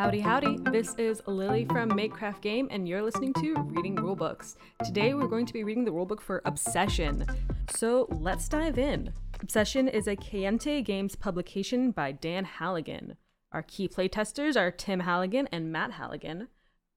Howdy, howdy. This is Lily from Makecraft Game, and you're listening to Reading Rulebooks. Today, we're going to be reading the rulebook for Obsession. So, let's dive in. Obsession is a Kayenta Games publication by Dan Hallagan. Our key playtesters are Tim Hallagan and Matt Hallagan.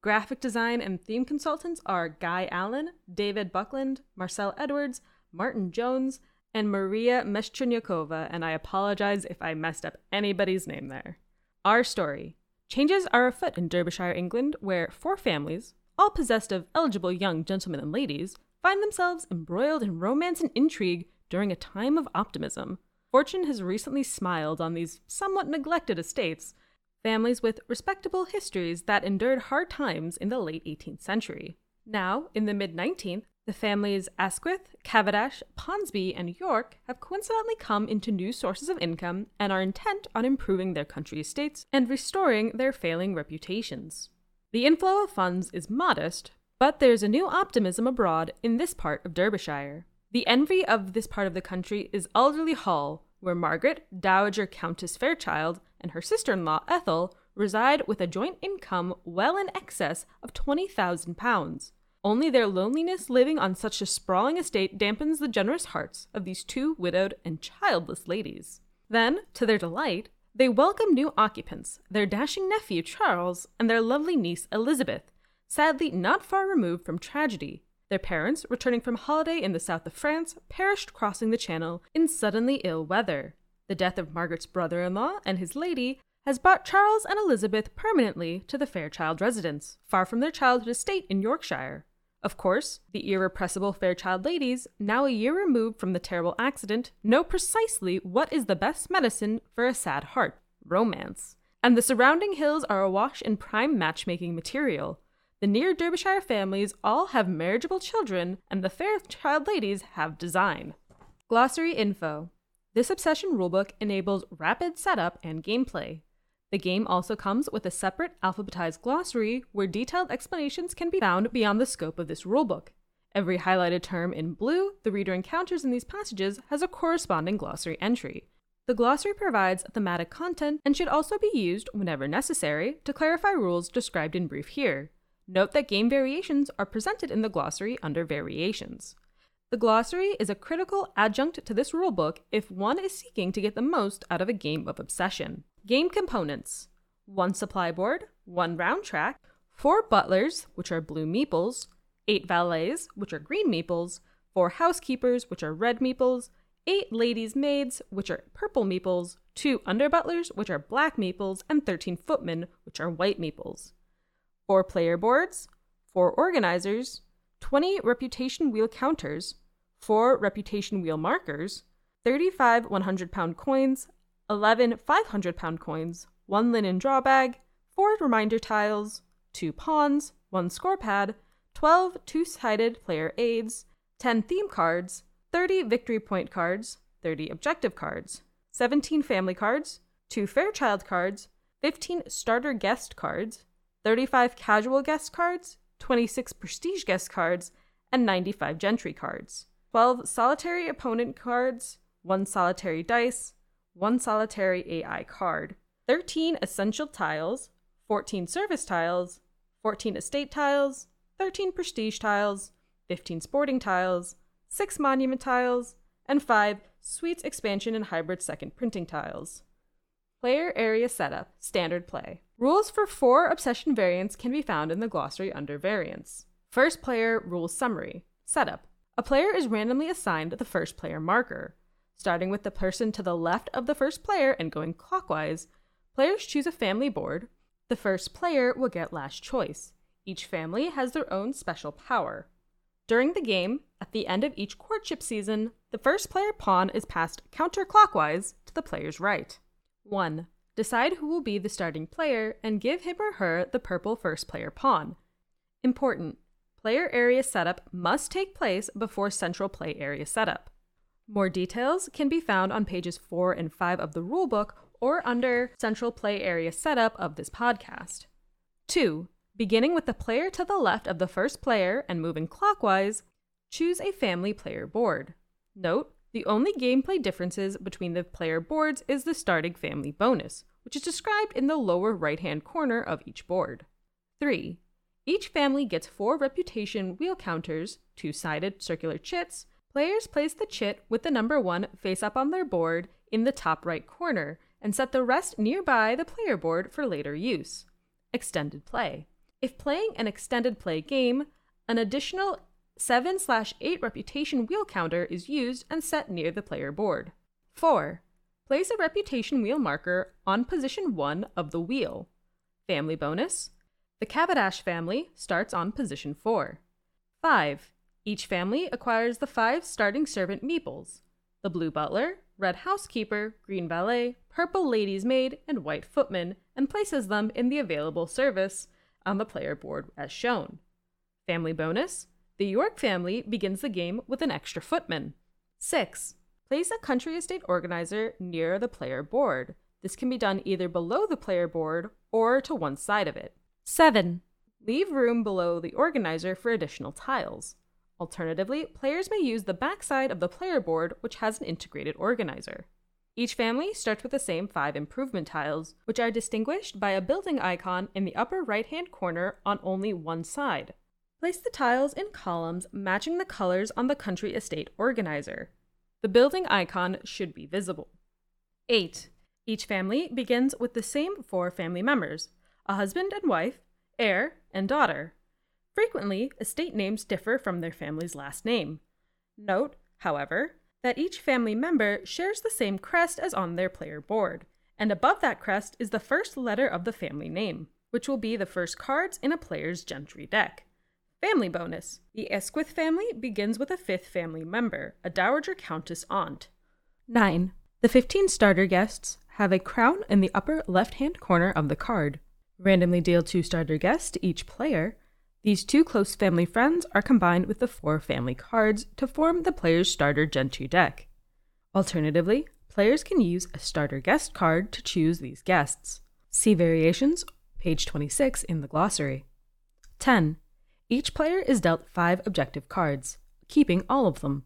Graphic design and theme consultants are Guy Allen, David Buckland, Marcel Edwards, Martin Jones, and Maria Meshchernyakova, and I apologize if I messed up anybody's name there. Our story Changes are afoot in Derbyshire, England, where four families, all possessed of eligible young gentlemen and ladies, find themselves embroiled in romance and intrigue during a time of optimism. Fortune has recently smiled on these somewhat neglected estates, families with respectable histories that endured hard times in the late 18th century. Now, in the mid 19th, the families Asquith, Cavendish, Ponsonby, and York have coincidentally come into new sources of income and are intent on improving their country estates and restoring their failing reputations. The inflow of funds is modest, but there's a new optimism abroad in this part of Derbyshire. The envy of this part of the country is Alderley Hall, where Margaret, Dowager Countess Fairchild, and her sister in law Ethel reside with a joint income well in excess of £20,000. Only their loneliness living on such a sprawling estate dampens the generous hearts of these two widowed and childless ladies. Then, to their delight, they welcome new occupants, their dashing nephew Charles and their lovely niece Elizabeth, sadly not far removed from tragedy. Their parents, returning from holiday in the south of France, perished crossing the channel in suddenly ill weather. The death of Margaret's brother in law and his lady has brought Charles and Elizabeth permanently to the Fairchild residence, far from their childhood estate in Yorkshire. Of course, the irrepressible Fairchild ladies, now a year removed from the terrible accident, know precisely what is the best medicine for a sad heart romance. And the surrounding hills are awash in prime matchmaking material. The near Derbyshire families all have marriageable children, and the Fairchild ladies have design. Glossary info This obsession rulebook enables rapid setup and gameplay. The game also comes with a separate alphabetized glossary where detailed explanations can be found beyond the scope of this rulebook. Every highlighted term in blue the reader encounters in these passages has a corresponding glossary entry. The glossary provides thematic content and should also be used whenever necessary to clarify rules described in brief here. Note that game variations are presented in the glossary under Variations. The glossary is a critical adjunct to this rulebook if one is seeking to get the most out of a game of obsession. Game components one supply board, one round track, four butlers, which are blue meeples, eight valets, which are green meeples, four housekeepers, which are red meeples, eight ladies' maids, which are purple meeples, two under butlers, which are black meeples, and 13 footmen, which are white meeples. Four player boards, four organizers, 20 reputation wheel counters, four reputation wheel markers, 35 100 pound coins, 11 500 pound coins, one linen draw bag, four reminder tiles, two pawns, one score pad, 12 two sided player aids, 10 theme cards, 30 victory point cards, 30 objective cards, 17 family cards, 2 Fairchild cards, 15 starter guest cards, 35 casual guest cards, 26 prestige guest cards, and 95 gentry cards, 12 solitary opponent cards, 1 solitary dice, one solitary AI card, 13 essential tiles, 14 service tiles, 14 estate tiles, 13 prestige tiles, 15 sporting tiles, 6 monument tiles, and 5 suites expansion and hybrid second printing tiles. Player area setup, standard play. Rules for four obsession variants can be found in the glossary under variants. First player rules summary. Setup. A player is randomly assigned the first player marker. Starting with the person to the left of the first player and going clockwise, players choose a family board. The first player will get last choice. Each family has their own special power. During the game, at the end of each courtship season, the first player pawn is passed counterclockwise to the player's right. 1. Decide who will be the starting player and give him or her the purple first player pawn. Important. Player area setup must take place before central play area setup. More details can be found on pages 4 and 5 of the rulebook or under Central Play Area Setup of this podcast. 2. Beginning with the player to the left of the first player and moving clockwise, choose a family player board. Note, the only gameplay differences between the player boards is the starting family bonus, which is described in the lower right hand corner of each board. 3. Each family gets four reputation wheel counters, two sided circular chits. Players place the chit with the number 1 face up on their board in the top right corner and set the rest nearby the player board for later use. Extended play. If playing an extended play game, an additional 7 8 reputation wheel counter is used and set near the player board. 4. Place a reputation wheel marker on position 1 of the wheel. Family bonus. The Cavendish family starts on position 4. 5. Each family acquires the five starting servant meeples the blue butler, red housekeeper, green valet, purple lady's maid, and white footman, and places them in the available service on the player board as shown. Family bonus the York family begins the game with an extra footman. 6. Place a country estate organizer near the player board. This can be done either below the player board or to one side of it. 7. Leave room below the organizer for additional tiles. Alternatively, players may use the backside of the player board, which has an integrated organizer. Each family starts with the same five improvement tiles, which are distinguished by a building icon in the upper right hand corner on only one side. Place the tiles in columns matching the colors on the country estate organizer. The building icon should be visible. 8. Each family begins with the same four family members a husband and wife, heir, and daughter. Frequently, estate names differ from their family's last name. Note, however, that each family member shares the same crest as on their player board, and above that crest is the first letter of the family name, which will be the first cards in a player's gentry deck. Family bonus The Asquith family begins with a fifth family member, a Dowager Countess aunt. 9. The 15 starter guests have a crown in the upper left hand corner of the card. Randomly deal two starter guests to each player. These two close family friends are combined with the four family cards to form the player's starter gentry deck. Alternatively, players can use a starter guest card to choose these guests. See variations, page 26 in the glossary. 10. Each player is dealt five objective cards, keeping all of them.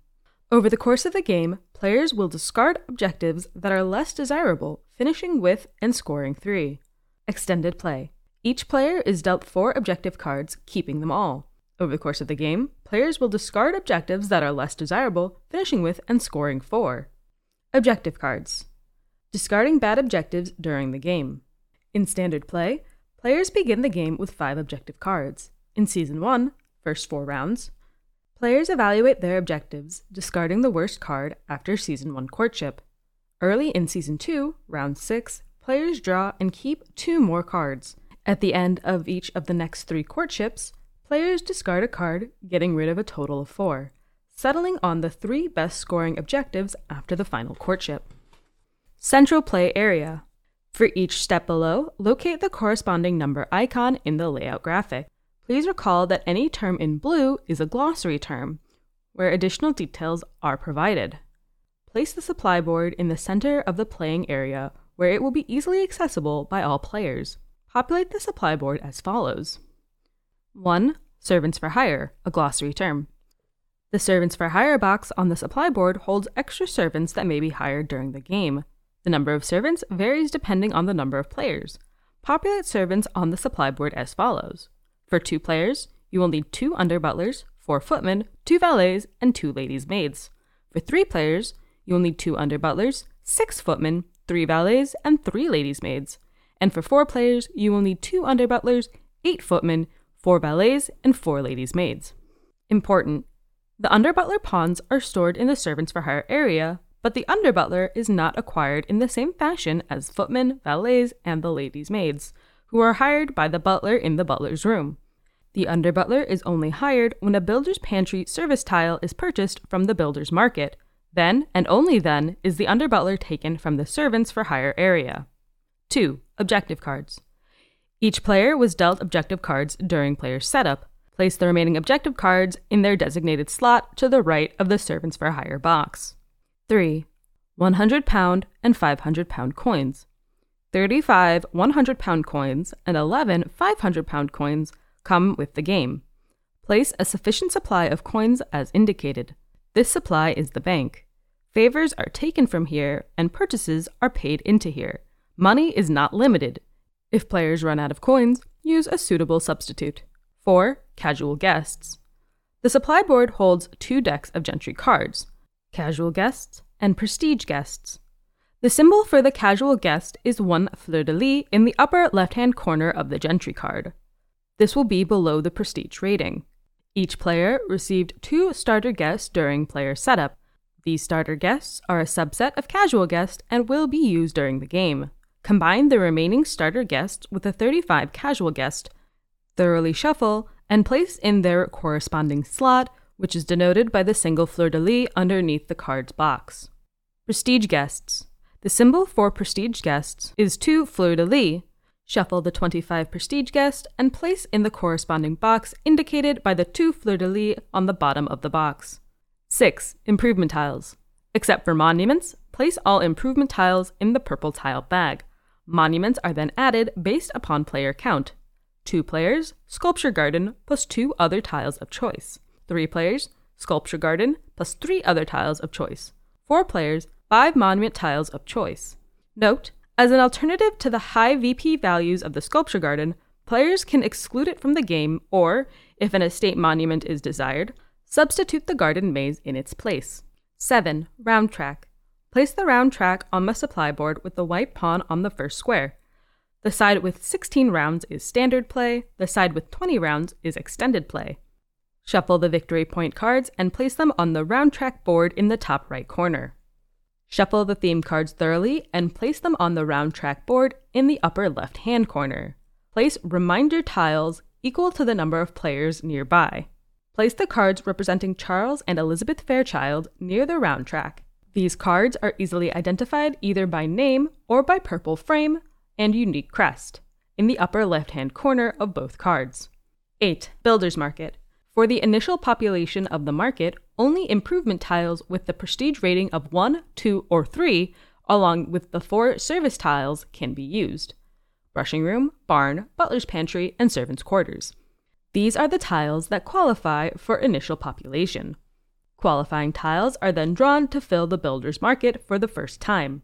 Over the course of the game, players will discard objectives that are less desirable, finishing with and scoring three. Extended play. Each player is dealt four objective cards, keeping them all. Over the course of the game, players will discard objectives that are less desirable, finishing with and scoring four. Objective cards. Discarding bad objectives during the game. In standard play, players begin the game with five objective cards. In Season 1, first four rounds, players evaluate their objectives, discarding the worst card after Season 1 courtship. Early in Season 2, Round 6, players draw and keep two more cards. At the end of each of the next three courtships, players discard a card, getting rid of a total of four, settling on the three best scoring objectives after the final courtship. Central Play Area. For each step below, locate the corresponding number icon in the layout graphic. Please recall that any term in blue is a glossary term, where additional details are provided. Place the supply board in the center of the playing area where it will be easily accessible by all players. Populate the supply board as follows 1. Servants for hire, a glossary term. The Servants for Hire box on the supply board holds extra servants that may be hired during the game. The number of servants varies depending on the number of players. Populate servants on the supply board as follows for two players, you will need two under butlers, four footmen, two valets, and two ladies' maids. For three players, you will need two under butlers, six footmen, three valets, and three ladies' maids. And for four players, you will need two under butlers, eight footmen, four valets, and four ladies' maids. Important. The under butler pawns are stored in the servants for hire area, but the under butler is not acquired in the same fashion as footmen, valets, and the ladies' maids who are hired by the butler in the butler's room. The under butler is only hired when a builder's pantry service tile is purchased from the builder's market. Then, and only then, is the under butler taken from the servants for hire area. 2. Objective cards. Each player was dealt objective cards during player setup. Place the remaining objective cards in their designated slot to the right of the servants for hire box. 3. 100 pound and 500 pound coins. 35 100 pound coins and 11 500 pound coins come with the game. Place a sufficient supply of coins as indicated. This supply is the bank. Favors are taken from here and purchases are paid into here. Money is not limited. If players run out of coins, use a suitable substitute. 4. Casual guests. The supply board holds two decks of gentry cards casual guests and prestige guests. The symbol for the casual guest is one fleur de lis in the upper left hand corner of the gentry card. This will be below the prestige rating. Each player received two starter guests during player setup. These starter guests are a subset of casual guests and will be used during the game. Combine the remaining starter guests with the 35 casual guests, thoroughly shuffle, and place in their corresponding slot, which is denoted by the single fleur de lis underneath the card's box. Prestige guests. The symbol for prestige guests is two fleur de lis. Shuffle the 25 prestige guests and place in the corresponding box indicated by the two fleur de lis on the bottom of the box. 6. Improvement tiles. Except for monuments, place all improvement tiles in the purple tile bag. Monuments are then added based upon player count. Two players, sculpture garden plus two other tiles of choice. Three players, sculpture garden plus three other tiles of choice. Four players, five monument tiles of choice. Note, as an alternative to the high VP values of the sculpture garden, players can exclude it from the game or, if an estate monument is desired, substitute the garden maze in its place. 7. Round track. Place the round track on the supply board with the white pawn on the first square. The side with 16 rounds is standard play, the side with 20 rounds is extended play. Shuffle the victory point cards and place them on the round track board in the top right corner. Shuffle the theme cards thoroughly and place them on the round track board in the upper left hand corner. Place reminder tiles equal to the number of players nearby. Place the cards representing Charles and Elizabeth Fairchild near the round track. These cards are easily identified either by name or by purple frame and unique crest in the upper left hand corner of both cards. 8. Builder's Market. For the initial population of the market, only improvement tiles with the prestige rating of 1, 2, or 3, along with the four service tiles, can be used brushing room, barn, butler's pantry, and servants' quarters. These are the tiles that qualify for initial population. Qualifying tiles are then drawn to fill the builder's market for the first time.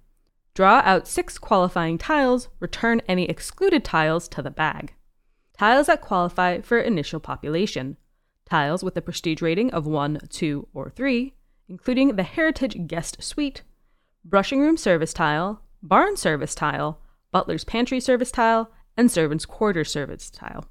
Draw out six qualifying tiles, return any excluded tiles to the bag. Tiles that qualify for initial population tiles with a prestige rating of 1, 2, or 3, including the Heritage Guest Suite, Brushing Room Service Tile, Barn Service Tile, Butler's Pantry Service Tile, and Servants' Quarter Service Tile.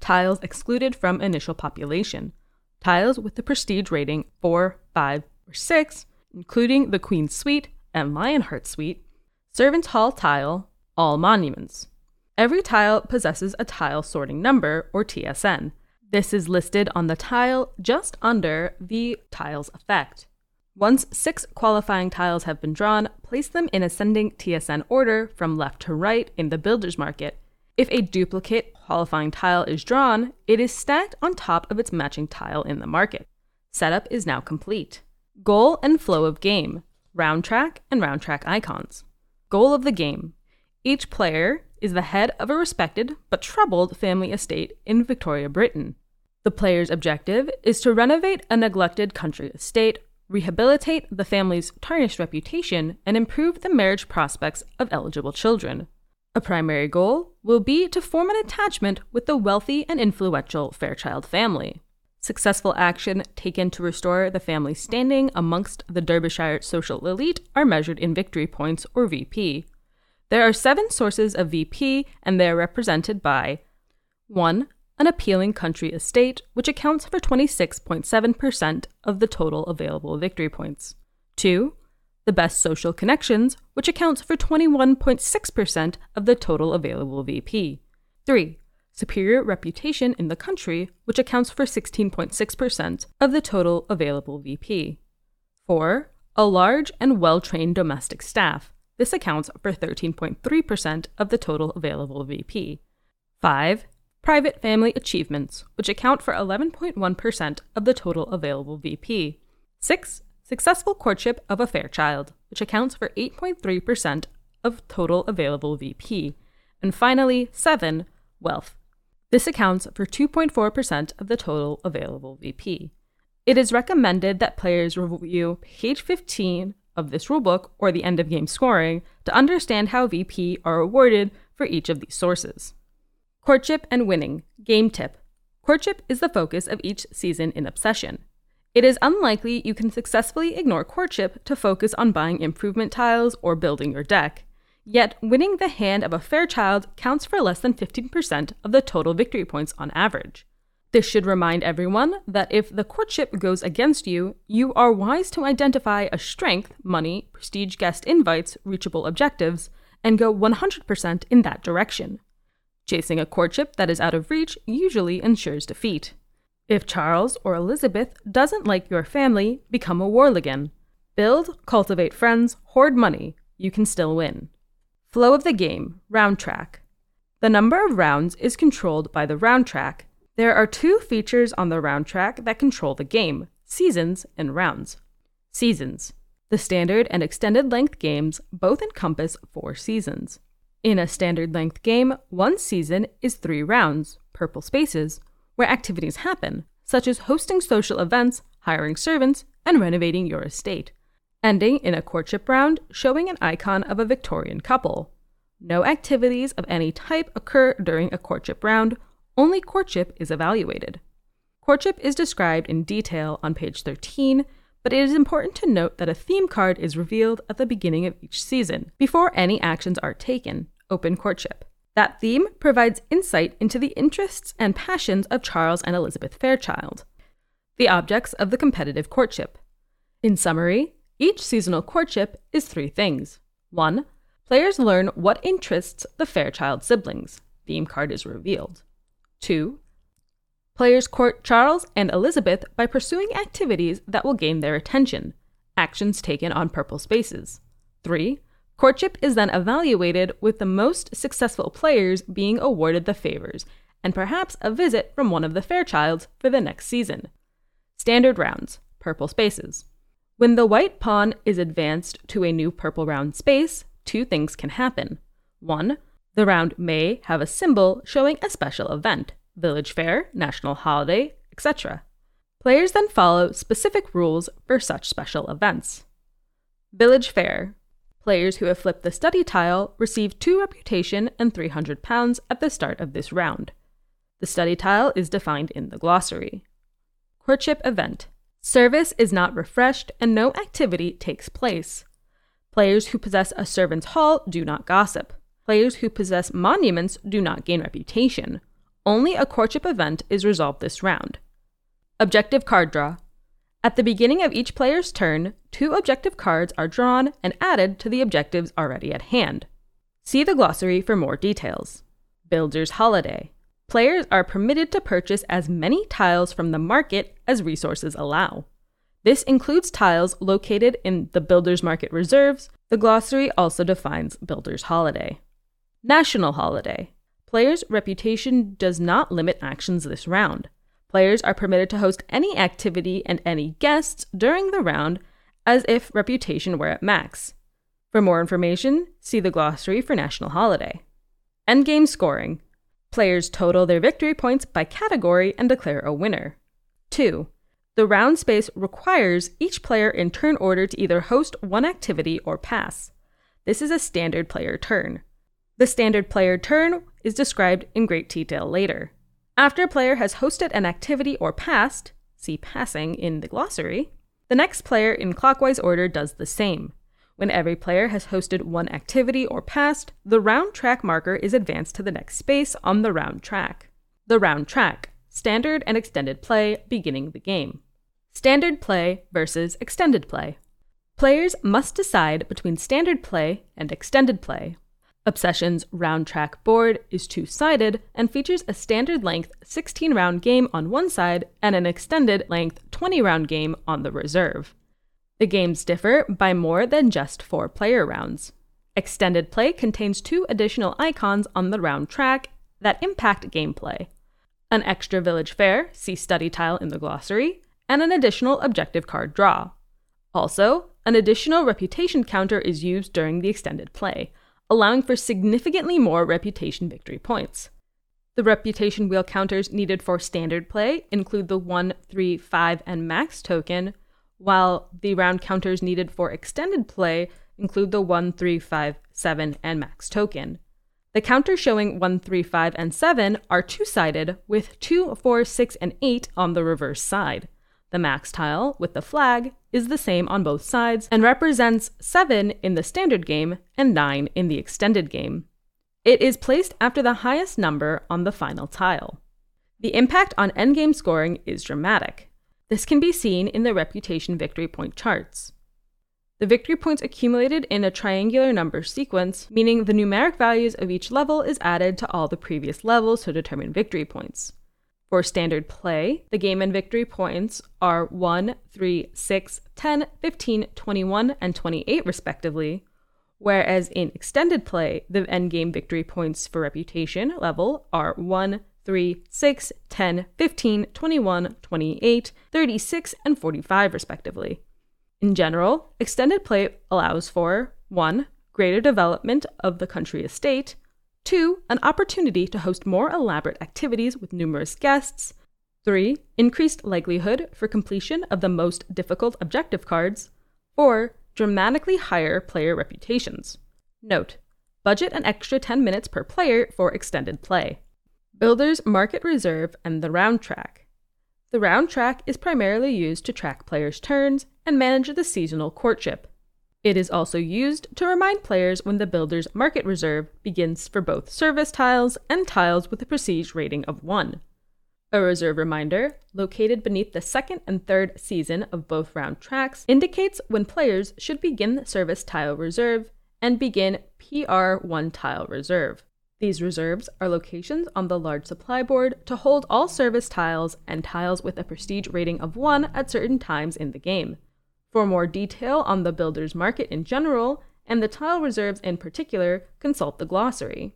Tiles excluded from initial population. Tiles with the prestige rating 4, 5, or 6, including the Queen's Suite and Lionheart Suite, Servants' Hall tile, all monuments. Every tile possesses a tile sorting number, or TSN, this is listed on the tile just under the tile's effect. Once six qualifying tiles have been drawn, place them in ascending TSN order from left to right in the builder's market. If a duplicate qualifying tile is drawn, it is stacked on top of its matching tile in the market. Setup is now complete. Goal and flow of game, round track and round track icons. Goal of the game. Each player is the head of a respected but troubled family estate in Victoria, Britain. The player's objective is to renovate a neglected country estate, rehabilitate the family's tarnished reputation, and improve the marriage prospects of eligible children. A primary goal will be to form an attachment with the wealthy and influential Fairchild family. Successful action taken to restore the family's standing amongst the Derbyshire social elite are measured in victory points or VP. There are seven sources of VP, and they are represented by 1. An appealing country estate, which accounts for 26.7% of the total available victory points. 2. The best social connections, which accounts for 21.6% of the total available VP. 3. Superior reputation in the country, which accounts for 16.6% of the total available VP. 4. A large and well trained domestic staff, this accounts for 13.3% of the total available VP. 5. Private family achievements, which account for 11.1% of the total available VP. 6. Successful courtship of a Fairchild, which accounts for 8.3% of total available VP. And finally, 7. Wealth. This accounts for 2.4% of the total available VP. It is recommended that players review page 15 of this rulebook or the end of game scoring to understand how VP are awarded for each of these sources. Courtship and winning. Game tip. Courtship is the focus of each season in Obsession. It is unlikely you can successfully ignore courtship to focus on buying improvement tiles or building your deck. Yet, winning the hand of a Fairchild counts for less than 15% of the total victory points on average. This should remind everyone that if the courtship goes against you, you are wise to identify a strength, money, prestige guest invites, reachable objectives, and go 100% in that direction. Chasing a courtship that is out of reach usually ensures defeat. If Charles or Elizabeth doesn't like your family, become a Warligan. Build, cultivate friends, hoard money. You can still win. Flow of the game, round track. The number of rounds is controlled by the round track. There are two features on the round track that control the game seasons and rounds. Seasons. The standard and extended length games both encompass four seasons. In a standard length game, one season is three rounds, purple spaces, where activities happen, such as hosting social events, hiring servants, and renovating your estate, ending in a courtship round showing an icon of a Victorian couple. No activities of any type occur during a courtship round, only courtship is evaluated. Courtship is described in detail on page 13, but it is important to note that a theme card is revealed at the beginning of each season, before any actions are taken, open courtship. That theme provides insight into the interests and passions of Charles and Elizabeth Fairchild, the objects of the competitive courtship. In summary, each seasonal courtship is three things. 1. Players learn what interests the Fairchild siblings. Theme card is revealed. 2. Players court Charles and Elizabeth by pursuing activities that will gain their attention. Actions taken on purple spaces. 3. Courtship is then evaluated with the most successful players being awarded the favors, and perhaps a visit from one of the Fairchilds for the next season. Standard rounds, purple spaces. When the white pawn is advanced to a new purple round space, two things can happen. One, the round may have a symbol showing a special event, village fair, national holiday, etc. Players then follow specific rules for such special events. Village fair, Players who have flipped the study tile receive 2 reputation and 300 pounds at the start of this round. The study tile is defined in the glossary. Courtship event. Service is not refreshed and no activity takes place. Players who possess a servant's hall do not gossip. Players who possess monuments do not gain reputation. Only a courtship event is resolved this round. Objective card draw. At the beginning of each player's turn, two objective cards are drawn and added to the objectives already at hand. See the glossary for more details. Builder's Holiday. Players are permitted to purchase as many tiles from the market as resources allow. This includes tiles located in the Builder's Market reserves. The glossary also defines Builder's Holiday. National Holiday. Players' reputation does not limit actions this round. Players are permitted to host any activity and any guests during the round as if reputation were at max. For more information, see the glossary for National Holiday. Endgame scoring. Players total their victory points by category and declare a winner. 2. The round space requires each player in turn order to either host one activity or pass. This is a standard player turn. The standard player turn is described in great detail later. After a player has hosted an activity or passed, see passing in the glossary, the next player in clockwise order does the same. When every player has hosted one activity or passed, the round track marker is advanced to the next space on the round track. The round track, standard and extended play, beginning the game. Standard play versus extended play. Players must decide between standard play and extended play Obsession's round track board is two sided and features a standard length 16 round game on one side and an extended length 20 round game on the reserve. The games differ by more than just four player rounds. Extended play contains two additional icons on the round track that impact gameplay an extra village fair, see study tile in the glossary, and an additional objective card draw. Also, an additional reputation counter is used during the extended play, allowing for significantly more reputation victory points. The reputation wheel counters needed for standard play include the 1, 3, 5, and max token, while the round counters needed for extended play include the 1, 3, 5, 7, and max token. The counters showing 1, 3, 5, and 7 are two sided, with 2, 4, 6, and 8 on the reverse side. The max tile, with the flag, is the same on both sides and represents 7 in the standard game and 9 in the extended game. It is placed after the highest number on the final tile. The impact on endgame scoring is dramatic. This can be seen in the reputation victory point charts. The victory points accumulated in a triangular number sequence, meaning the numeric values of each level is added to all the previous levels to determine victory points. For standard play, the game and victory points are 1, 3, 6, 10, 15, 21, and 28 respectively, whereas in extended play, the endgame victory points for reputation level are 1, 3, 6, 10, 15, 21, 28, 36, and 45 respectively. In general, extended play allows for 1. greater development of the country estate, 2. an opportunity to host more elaborate activities with numerous guests, 3. increased likelihood for completion of the most difficult objective cards, 4. dramatically higher player reputations. Note, budget an extra 10 minutes per player for extended play. Builders Market Reserve and the Round Track. The round track is primarily used to track players' turns and manage the seasonal courtship. It is also used to remind players when the builder's market reserve begins for both service tiles and tiles with a prestige rating of 1. A reserve reminder, located beneath the second and third season of both round tracks, indicates when players should begin the service tile reserve and begin PR1 tile reserve. These reserves are locations on the large supply board to hold all service tiles and tiles with a prestige rating of 1 at certain times in the game. For more detail on the builder's market in general, and the tile reserves in particular, consult the glossary.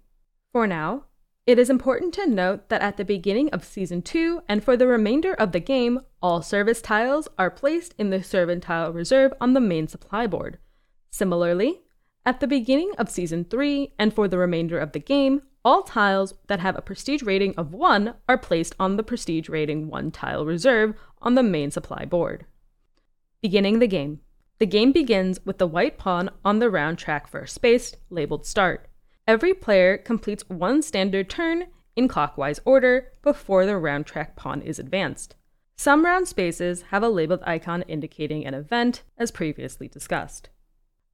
For now, it is important to note that at the beginning of Season 2 and for the remainder of the game, all service tiles are placed in the servant tile reserve on the main supply board. Similarly, at the beginning of Season 3 and for the remainder of the game, all tiles that have a prestige rating of 1 are placed on the prestige rating 1 tile reserve on the main supply board. Beginning the game. The game begins with the white pawn on the round track first space, labeled Start. Every player completes one standard turn in clockwise order before the round track pawn is advanced. Some round spaces have a labeled icon indicating an event, as previously discussed.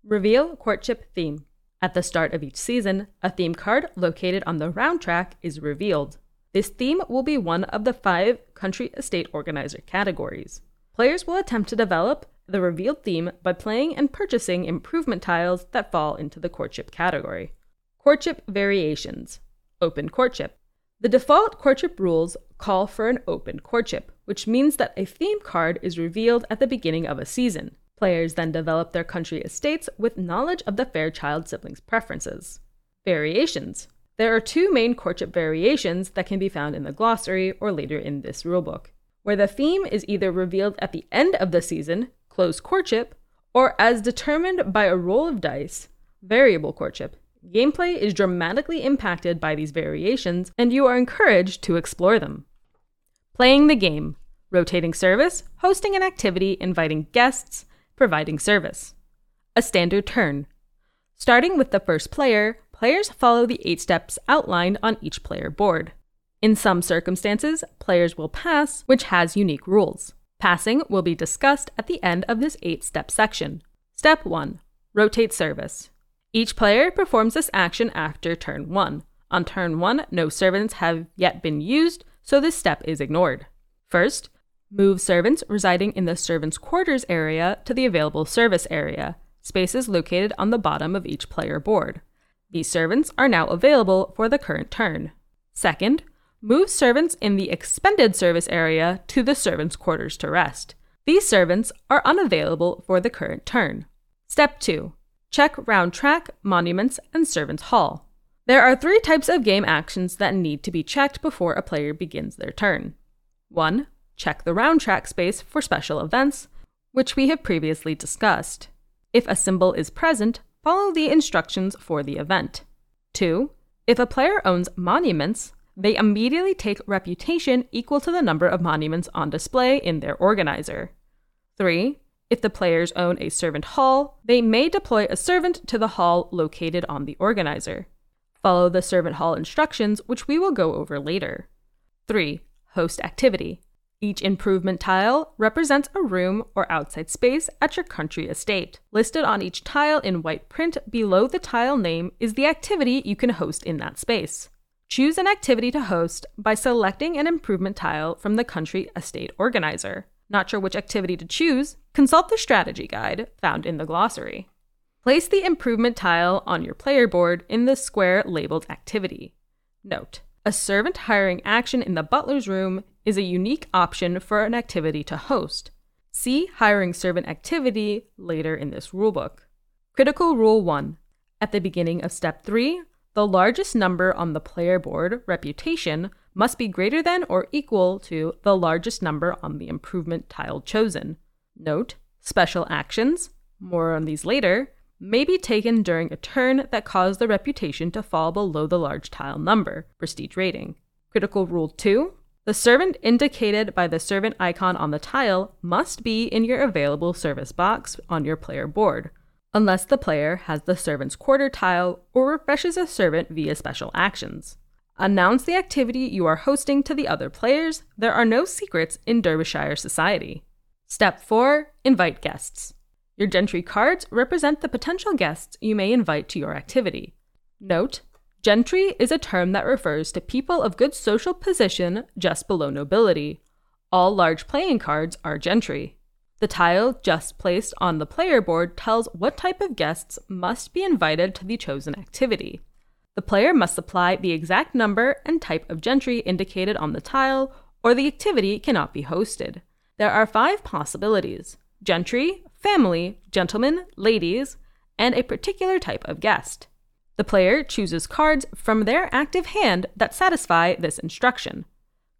Reveal Courtship Theme. At the start of each season, a theme card located on the round track is revealed. This theme will be one of the five country estate organizer categories. Players will attempt to develop the revealed theme by playing and purchasing improvement tiles that fall into the courtship category. Courtship variations. Open courtship. The default courtship rules call for an open courtship, which means that a theme card is revealed at the beginning of a season. Players then develop their country estates with knowledge of the Fairchild siblings' preferences. Variations. There are two main courtship variations that can be found in the glossary or later in this rulebook where the theme is either revealed at the end of the season, closed courtship, or as determined by a roll of dice, variable courtship. Gameplay is dramatically impacted by these variations, and you are encouraged to explore them. Playing the game, rotating service, hosting an activity, inviting guests, providing service. A standard turn. Starting with the first player, players follow the eight steps outlined on each player board. In some circumstances, players will pass, which has unique rules. Passing will be discussed at the end of this eight step section. Step 1 Rotate Service. Each player performs this action after turn 1. On turn 1, no servants have yet been used, so this step is ignored. First, move servants residing in the servants' quarters area to the available service area, spaces located on the bottom of each player board. These servants are now available for the current turn. Second, Move servants in the expended service area to the servants' quarters to rest. These servants are unavailable for the current turn. Step 2. Check round track, monuments, and servants' hall. There are three types of game actions that need to be checked before a player begins their turn. 1. Check the round track space for special events, which we have previously discussed. If a symbol is present, follow the instructions for the event. 2. If a player owns monuments, they immediately take reputation equal to the number of monuments on display in their organizer. 3. If the players own a servant hall, they may deploy a servant to the hall located on the organizer. Follow the servant hall instructions, which we will go over later. 3. Host activity. Each improvement tile represents a room or outside space at your country estate. Listed on each tile in white print below the tile name is the activity you can host in that space. Choose an activity to host by selecting an improvement tile from the country estate organizer. Not sure which activity to choose? Consult the strategy guide found in the glossary. Place the improvement tile on your player board in the square labeled activity. Note, a servant hiring action in the butler's room is a unique option for an activity to host. See hiring servant activity later in this rulebook. Critical Rule 1. At the beginning of Step 3, the largest number on the player board, reputation, must be greater than or equal to the largest number on the improvement tile chosen. Note, special actions, more on these later, may be taken during a turn that cause the reputation to fall below the large tile number, prestige rating. Critical Rule 2 the servant indicated by the servant icon on the tile must be in your available service box on your player board, unless the player has the servant's quarter tile or refreshes a servant via special actions. Announce the activity you are hosting to the other players. There are no secrets in Derbyshire society. Step 4 Invite guests. Your gentry cards represent the potential guests you may invite to your activity. Note Gentry is a term that refers to people of good social position just below nobility. All large playing cards are gentry. The tile just placed on the player board tells what type of guests must be invited to the chosen activity. The player must supply the exact number and type of gentry indicated on the tile, or the activity cannot be hosted. There are five possibilities gentry, family, gentlemen, ladies, and a particular type of guest. The player chooses cards from their active hand that satisfy this instruction.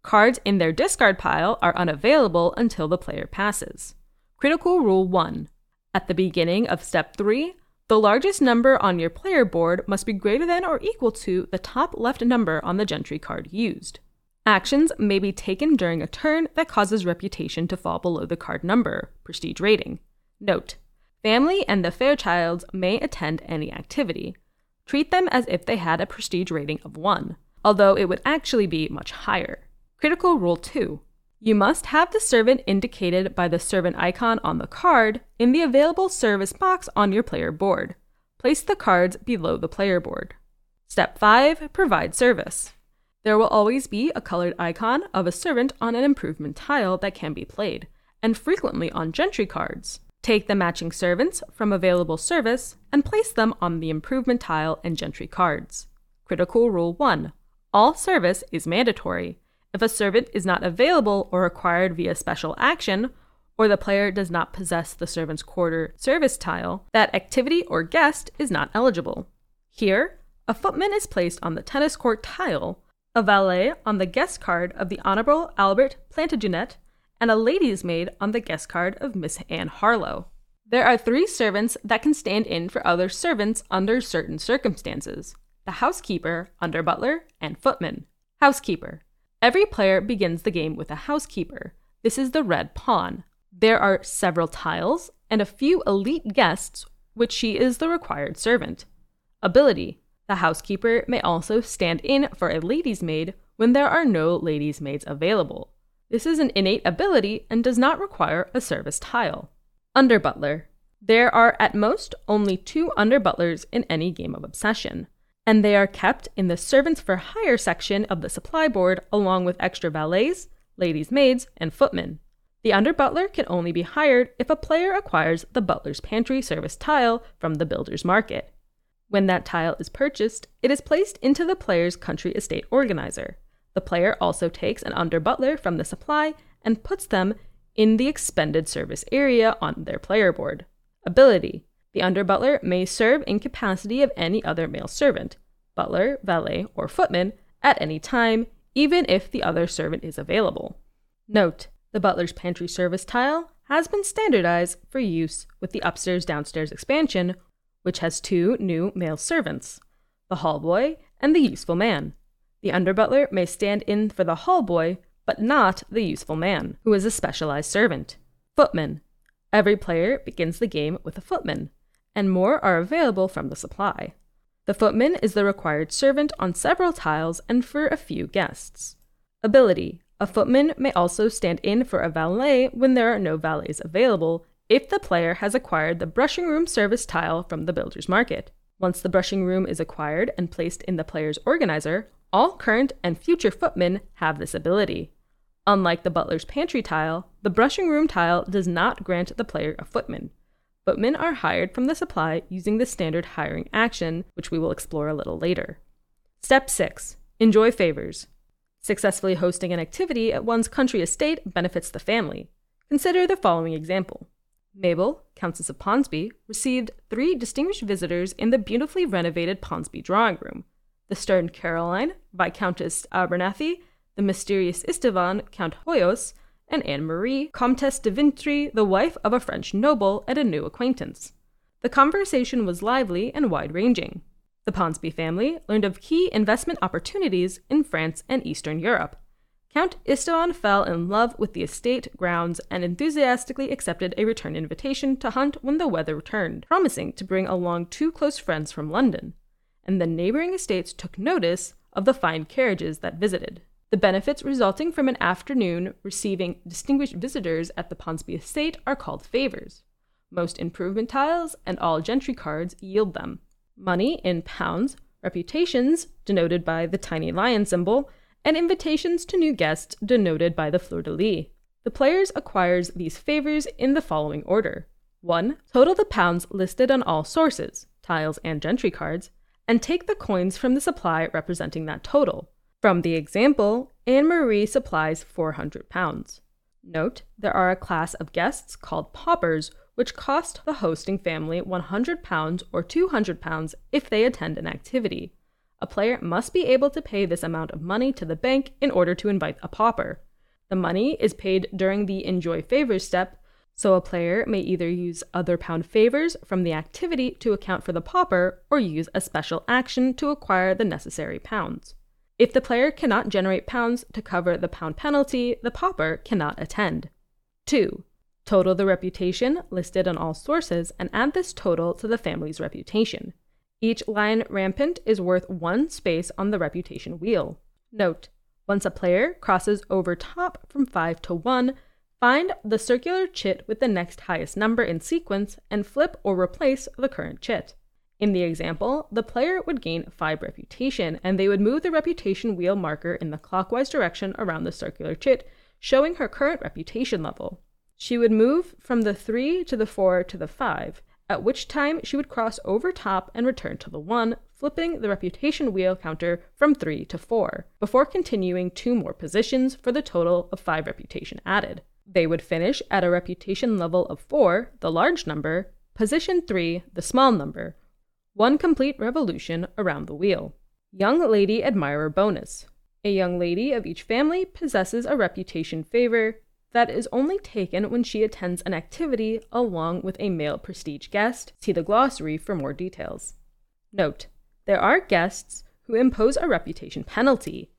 Cards in their discard pile are unavailable until the player passes. Critical Rule 1 At the beginning of Step 3, the largest number on your player board must be greater than or equal to the top left number on the Gentry card used. Actions may be taken during a turn that causes reputation to fall below the card number, prestige rating. Note Family and the Fairchilds may attend any activity, treat them as if they had a prestige rating of 1, although it would actually be much higher. Critical Rule 2 You must have the servant indicated by the servant icon on the card in the available service box on your player board. Place the cards below the player board. Step 5 Provide service. There will always be a colored icon of a servant on an improvement tile that can be played, and frequently on gentry cards. Take the matching servants from available service and place them on the improvement tile and gentry cards. Critical Rule 1 All service is mandatory. If a servant is not available or acquired via special action, or the player does not possess the servant's quarter service tile, that activity or guest is not eligible. Here, a footman is placed on the tennis court tile, a valet on the guest card of the Honorable Albert Plantagenet, and a lady's maid on the guest card of Miss Anne Harlow. There are three servants that can stand in for other servants under certain circumstances the housekeeper, under butler, and footman. Housekeeper. Every player begins the game with a housekeeper. This is the red pawn. There are several tiles and a few elite guests, which she is the required servant. Ability. The housekeeper may also stand in for a lady's maid when there are no lady's maids available. This is an innate ability and does not require a service tile. Under Butler. There are at most only two under butlers in any game of Obsession, and they are kept in the Servants for Hire section of the supply board along with extra valets, ladies' maids, and footmen. The under butler can only be hired if a player acquires the butler's pantry service tile from the builder's market. When that tile is purchased, it is placed into the player's country estate organizer. The player also takes an under butler from the supply and puts them in the expended service area on their player board. Ability The under butler may serve in capacity of any other male servant, butler, valet, or footman, at any time, even if the other servant is available. Note the butler's pantry service tile has been standardized for use with the upstairs downstairs expansion, which has two new male servants the hall boy and the useful man. The under butler may stand in for the hall boy, but not the useful man, who is a specialized servant. Footman. Every player begins the game with a footman, and more are available from the supply. The footman is the required servant on several tiles and for a few guests. Ability A footman may also stand in for a valet when there are no valets available if the player has acquired the brushing room service tile from the builder's market. Once the brushing room is acquired and placed in the player's organizer, all current and future footmen have this ability. Unlike the butler's pantry tile, the brushing room tile does not grant the player a footman. Footmen are hired from the supply using the standard hiring action, which we will explore a little later. Step 6 Enjoy favors. Successfully hosting an activity at one's country estate benefits the family. Consider the following example Mabel, Countess of Ponsonby, received three distinguished visitors in the beautifully renovated Ponsonby drawing room the stern Caroline, Viscountess Abernathy, the mysterious Istvan, Count Hoyos, and Anne Marie, Comtesse de Vintry, the wife of a French noble and a new acquaintance. The conversation was lively and wide ranging. The Ponsonby family learned of key investment opportunities in France and Eastern Europe, Count Istvan fell in love with the estate grounds and enthusiastically accepted a return invitation to hunt when the weather returned, promising to bring along two close friends from London. And the neighboring estates took notice of the fine carriages that visited. The benefits resulting from an afternoon receiving distinguished visitors at the Ponsonby estate are called favors. Most improvement tiles and all gentry cards yield them. Money in pounds, reputations, denoted by the tiny lion symbol, and invitations to new guests denoted by the fleur de lis. The players acquires these favors in the following order. 1. Total the pounds listed on all sources, tiles and gentry cards, and take the coins from the supply representing that total. From the example, Anne Marie supplies 400 pounds. Note, there are a class of guests called paupers which cost the hosting family 100 pounds or 200 pounds if they attend an activity. A player must be able to pay this amount of money to the bank in order to invite a pauper. The money is paid during the enjoy favors step, so a player may either use other pound favors from the activity to account for the pauper or use a special action to acquire the necessary pounds. If the player cannot generate pounds to cover the pound penalty, the pauper cannot attend. 2. Total the reputation listed on all sources and add this total to the family's reputation. Each lion rampant is worth one space on the reputation wheel. Note, once a player crosses over top from 5 to 1, find the circular chit with the next highest number in sequence and flip or replace the current chit. In the example, the player would gain 5 reputation and they would move the reputation wheel marker in the clockwise direction around the circular chit, showing her current reputation level. She would move from the 3 to the 4 to the 5, at which time she would cross over top and return to the 1, flipping the reputation wheel counter from 3 to 4, before continuing two more positions for the total of 5 reputation added. They would finish at a reputation level of 4, the large number, position 3, the small number, one complete revolution around the wheel. Young Lady Admirer Bonus. A young lady of each family possesses a reputation favor that is only taken when she attends an activity along with a male prestige guest. See the glossary for more details. Note there are guests who impose a reputation penalty.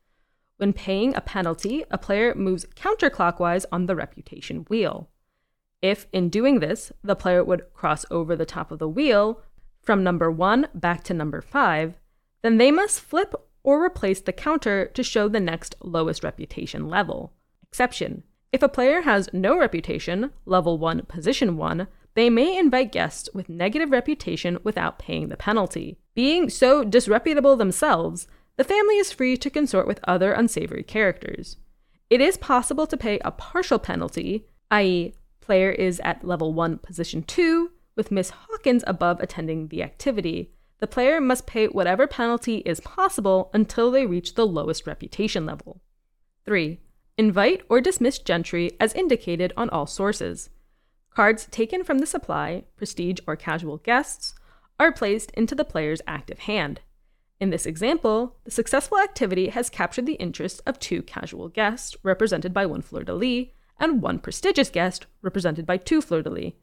When paying a penalty, a player moves counterclockwise on the reputation wheel. If, in doing this, the player would cross over the top of the wheel from number 1 back to number 5, then they must flip or replace the counter to show the next lowest reputation level. Exception if a player has no reputation, level 1, position 1, they may invite guests with negative reputation without paying the penalty. Being so disreputable themselves, the family is free to consort with other unsavory characters. It is possible to pay a partial penalty, i.e., player is at level 1, position 2, with Miss Hawkins above attending the activity. The player must pay whatever penalty is possible until they reach the lowest reputation level. 3. Invite or dismiss gentry as indicated on all sources. Cards taken from the supply, prestige or casual guests, are placed into the player's active hand. In this example, the successful activity has captured the interest of two casual guests, represented by one fleur de lis, and one prestigious guest, represented by two fleur de lis.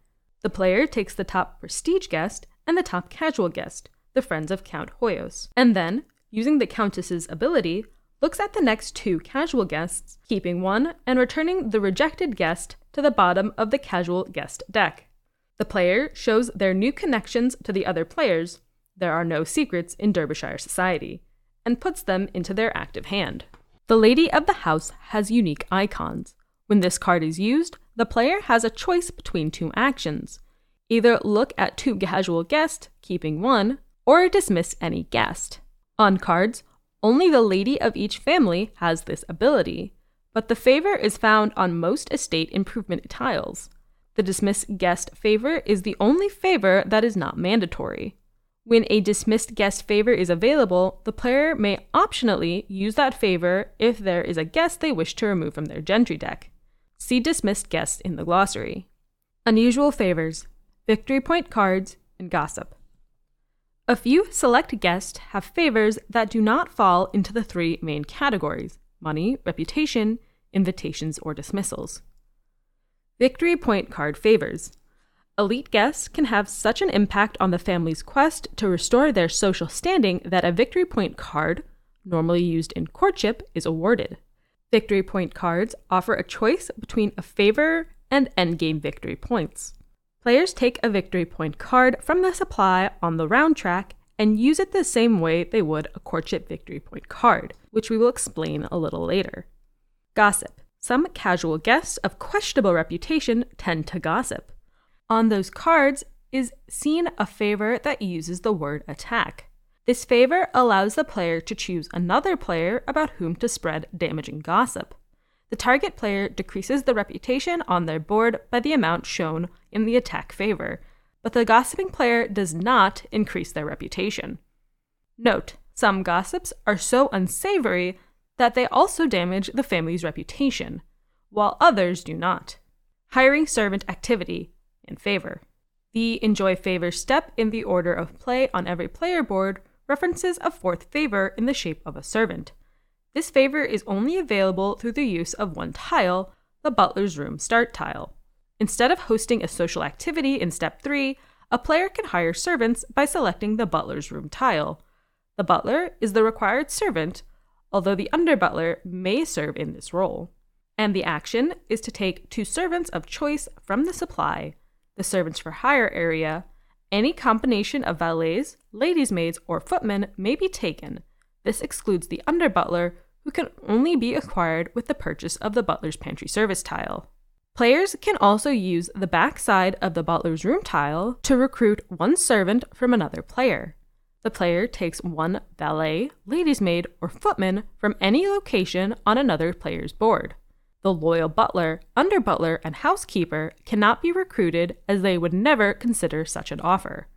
The player takes the top prestige guest and the top casual guest, the friends of Count Hoyos, and then, using the Countess's ability, looks at the next two casual guests, keeping one and returning the rejected guest to the bottom of the casual guest deck. The player shows their new connections to the other players, there are no secrets in Derbyshire society, and puts them into their active hand. The Lady of the House has unique icons. When this card is used, the player has a choice between two actions either look at two casual guests, keeping one, or dismiss any guest. On cards, only the lady of each family has this ability, but the favor is found on most estate improvement tiles. The dismiss guest favor is the only favor that is not mandatory. When a dismissed guest favor is available, the player may optionally use that favor if there is a guest they wish to remove from their gentry deck. See dismissed guests in the glossary. Unusual favors, victory point cards, and gossip. A few select guests have favors that do not fall into the three main categories money, reputation, invitations, or dismissals. Victory point card favors. Elite guests can have such an impact on the family's quest to restore their social standing that a victory point card, normally used in courtship, is awarded. Victory point cards offer a choice between a favor and endgame victory points. Players take a victory point card from the supply on the round track and use it the same way they would a courtship victory point card, which we will explain a little later. Gossip. Some casual guests of questionable reputation tend to gossip. On those cards is seen a favor that uses the word attack. This favor allows the player to choose another player about whom to spread damaging gossip. The target player decreases the reputation on their board by the amount shown in the attack favor, but the gossiping player does not increase their reputation. Note, some gossips are so unsavory that they also damage the family's reputation, while others do not. Hiring servant activity in favor. The enjoy favor step in the order of play on every player board references a fourth favor in the shape of a servant. This favor is only available through the use of one tile, the butler's room start tile. Instead of hosting a social activity in step 3, a player can hire servants by selecting the butler's room tile. The butler is the required servant, although the under butler may serve in this role. And the action is to take two servants of choice from the supply, the servants for hire area, any combination of valets, ladies' maids, or footmen may be taken. This excludes the under butler, who can only be acquired with the purchase of the butler's pantry service tile. Players can also use the back side of the butler's room tile to recruit one servant from another player. The player takes one valet, lady's maid, or footman from any location on another player's board. The loyal butler, under butler, and housekeeper cannot be recruited as they would never consider such an offer.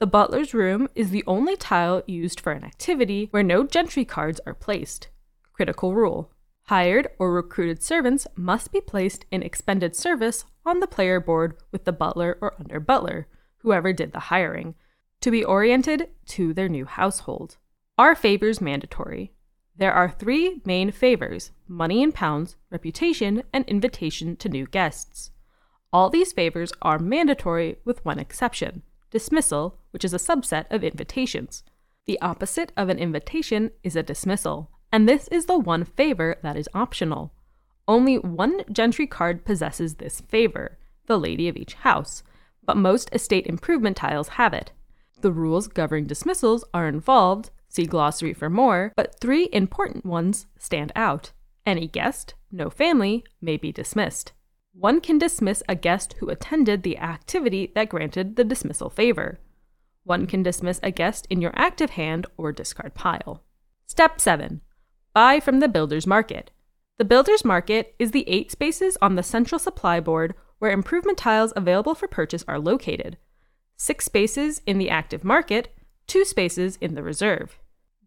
The butler's room is the only tile used for an activity where no gentry cards are placed. Critical rule Hired or recruited servants must be placed in expended service on the player board with the butler or under butler, whoever did the hiring, to be oriented to their new household. Are favors mandatory? There are three main favors money in pounds, reputation, and invitation to new guests. All these favors are mandatory with one exception dismissal, which is a subset of invitations. The opposite of an invitation is a dismissal, and this is the one favor that is optional. Only one gentry card possesses this favor, the lady of each house, but most estate improvement tiles have it. The rules governing dismissals are involved, See glossary for more, but three important ones stand out. Any guest, no family, may be dismissed. One can dismiss a guest who attended the activity that granted the dismissal favor. One can dismiss a guest in your active hand or discard pile. Step 7 Buy from the builder's market. The builder's market is the eight spaces on the central supply board where improvement tiles available for purchase are located. Six spaces in the active market, two spaces in the reserve.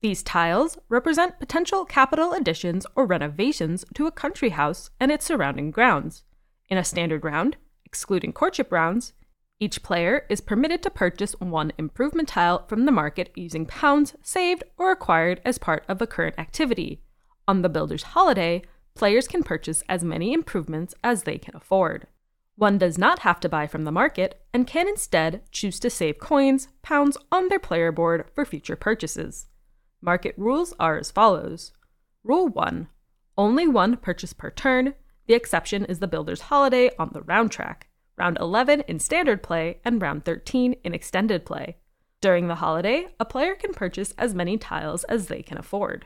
These tiles represent potential capital additions or renovations to a country house and its surrounding grounds. In a standard round, excluding courtship rounds, each player is permitted to purchase one improvement tile from the market using pounds saved or acquired as part of a current activity. On the builder's holiday, players can purchase as many improvements as they can afford. One does not have to buy from the market and can instead choose to save coins, pounds on their player board for future purchases. Market rules are as follows Rule 1 Only one purchase per turn, The exception is the Builder's Holiday on the round track, round 11 in standard play, and round 13 in extended play. During the holiday, a player can purchase as many tiles as they can afford.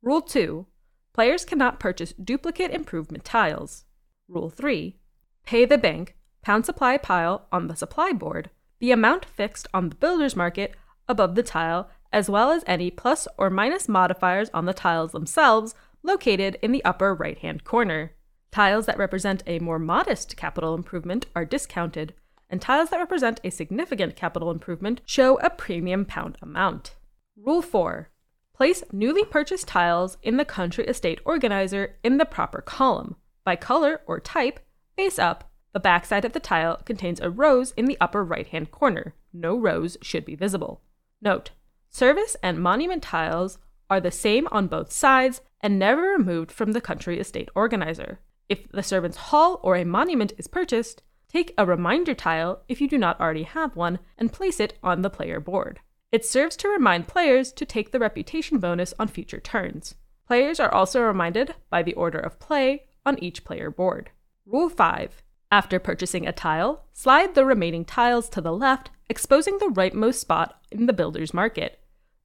Rule 2 Players cannot purchase duplicate improvement tiles. Rule 3 Pay the bank, pound supply pile on the supply board, the amount fixed on the builder's market above the tile, as well as any plus or minus modifiers on the tiles themselves located in the upper right hand corner. Tiles that represent a more modest capital improvement are discounted, and tiles that represent a significant capital improvement show a premium pound amount. Rule 4 Place newly purchased tiles in the country estate organizer in the proper column. By color or type, face up, the backside of the tile contains a rose in the upper right hand corner. No rose should be visible. Note Service and monument tiles are the same on both sides and never removed from the country estate organizer. If the servant's hall or a monument is purchased, take a reminder tile if you do not already have one and place it on the player board. It serves to remind players to take the reputation bonus on future turns. Players are also reminded by the order of play on each player board. Rule 5. After purchasing a tile, slide the remaining tiles to the left, exposing the rightmost spot in the builder's market.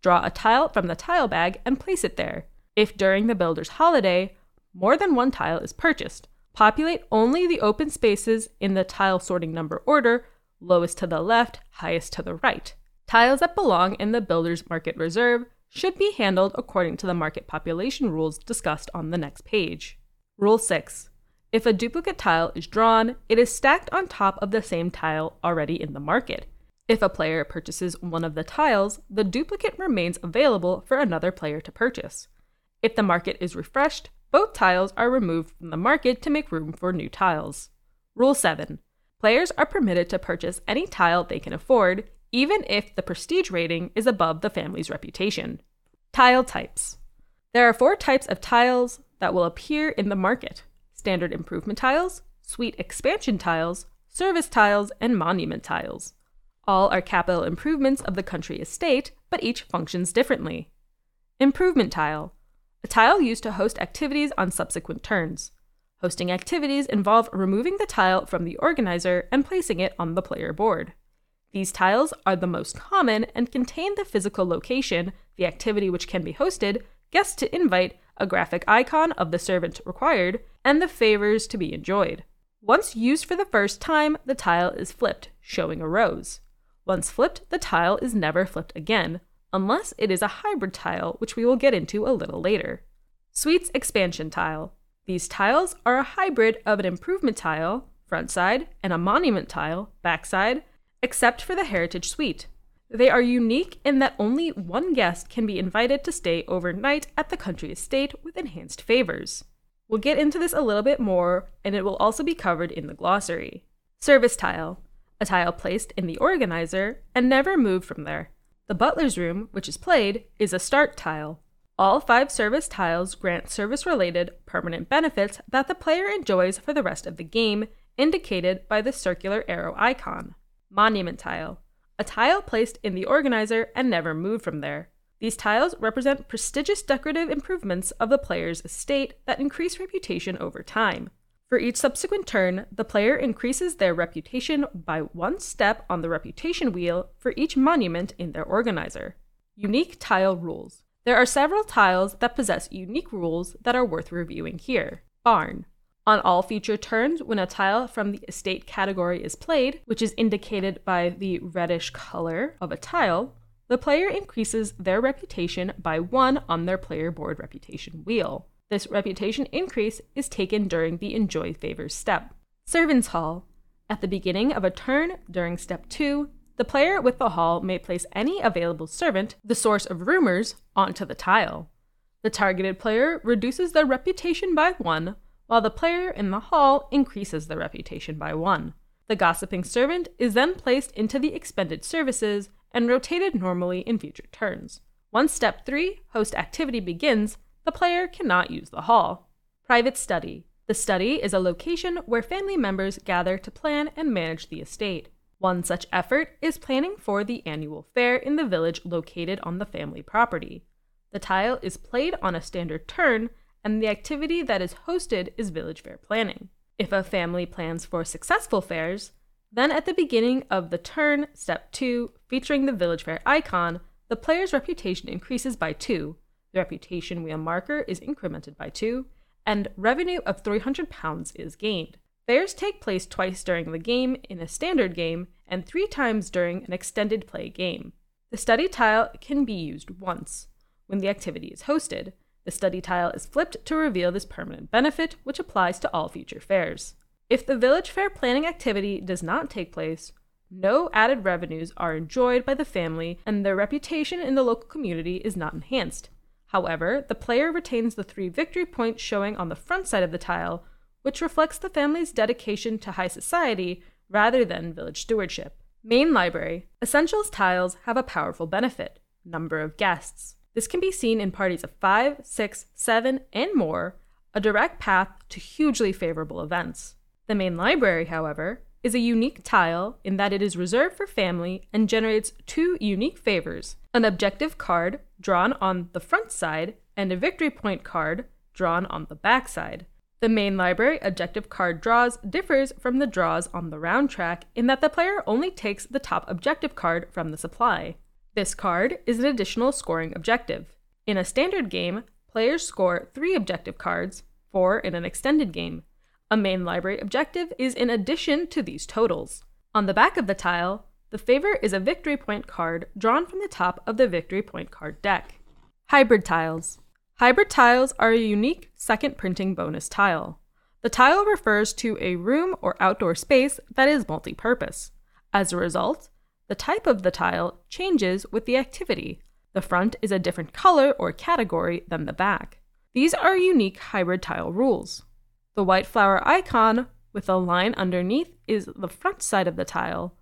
Draw a tile from the tile bag and place it there. If during the builder's holiday, more than one tile is purchased. Populate only the open spaces in the tile sorting number order, lowest to the left, highest to the right. Tiles that belong in the builder's market reserve should be handled according to the market population rules discussed on the next page. Rule 6. If a duplicate tile is drawn, it is stacked on top of the same tile already in the market. If a player purchases one of the tiles, the duplicate remains available for another player to purchase. If the market is refreshed, both tiles are removed from the market to make room for new tiles. Rule 7. Players are permitted to purchase any tile they can afford, even if the prestige rating is above the family's reputation. Tile types. There are four types of tiles that will appear in the market standard improvement tiles, suite expansion tiles, service tiles, and monument tiles. All are capital improvements of the country estate, but each functions differently. Improvement tile a tile used to host activities on subsequent turns. Hosting activities involve removing the tile from the organizer and placing it on the player board. These tiles are the most common and contain the physical location, the activity which can be hosted, guests to invite, a graphic icon of the servant required, and the favors to be enjoyed. Once used for the first time, the tile is flipped, showing a rose. Once flipped, the tile is never flipped again, unless it is a hybrid tile, which we will get into a little later. Suite's expansion tile. These tiles are a hybrid of an improvement tile, front side, and a monument tile, backside, except for the heritage suite. They are unique in that only one guest can be invited to stay overnight at the country estate with enhanced favors. We'll get into this a little bit more, and it will also be covered in the glossary. Service tile, a tile placed in the organizer and never moved from there. The butler's room, which is played, is a start tile. All five service tiles grant service related permanent benefits that the player enjoys for the rest of the game, indicated by the circular arrow icon. Monument tile, a tile placed in the organizer and never moved from there. These tiles represent prestigious decorative improvements of the player's estate that increase reputation over time. For each subsequent turn, the player increases their reputation by one step on the reputation wheel for each monument in their organizer. Unique tile rules. There are several tiles that possess unique rules that are worth reviewing here. Barn. On all future turns, when a tile from the estate category is played, which is indicated by the reddish color of a tile, the player increases their reputation by one on their player board reputation wheel. This reputation increase is taken during the Enjoy Favors step. Servants' Hall. At the beginning of a turn during step 2, the player with the hall may place any available servant, the source of rumors, onto the tile. The targeted player reduces their reputation by 1, while the player in the hall increases their reputation by 1. The gossiping servant is then placed into the expended services and rotated normally in future turns. Once step 3, host activity begins, the player cannot use the hall. Private study. The study is a location where family members gather to plan and manage the estate. One such effort is planning for the annual fair in the village located on the family property. The tile is played on a standard turn, and the activity that is hosted is village fair planning. If a family plans for successful fairs, then at the beginning of the turn, step 2, featuring the village fair icon, the player's reputation increases by 2, the reputation wheel marker is incremented by 2, and revenue of 300 pounds is gained. Fairs take place twice during the game in a standard game and three times during an extended play game. The study tile can be used once. When the activity is hosted, the study tile is flipped to reveal this permanent benefit, which applies to all future fairs. If the village fair planning activity does not take place, no added revenues are enjoyed by the family and their reputation in the local community is not enhanced. However, the player retains the three victory points showing on the front side of the tile, which reflects the family's dedication to high society rather than village stewardship. Main library. Essentials tiles have a powerful benefit number of guests. This can be seen in parties of five, six, seven, and more, a direct path to hugely favorable events. The main library, however, is a unique tile in that it is reserved for family and generates two unique favors an objective card drawn on the front side and a victory point card drawn on the back side. The main library objective card draws differs from the draws on the round track in that the player only takes the top objective card from the supply. This card is an additional scoring objective. In a standard game, players score three objective cards, four in an extended game. A main library objective is in addition to these totals. On the back of the tile, the favor is a victory point card drawn from the top of the victory point card deck. Hybrid tiles. Hybrid tiles are a unique second printing bonus tile. The tile refers to a room or outdoor space that is multi purpose. As a result, the type of the tile changes with the activity. The front is a different color or category than the back. These are unique hybrid tile rules. The white flower icon with a line underneath is the front side of the tile.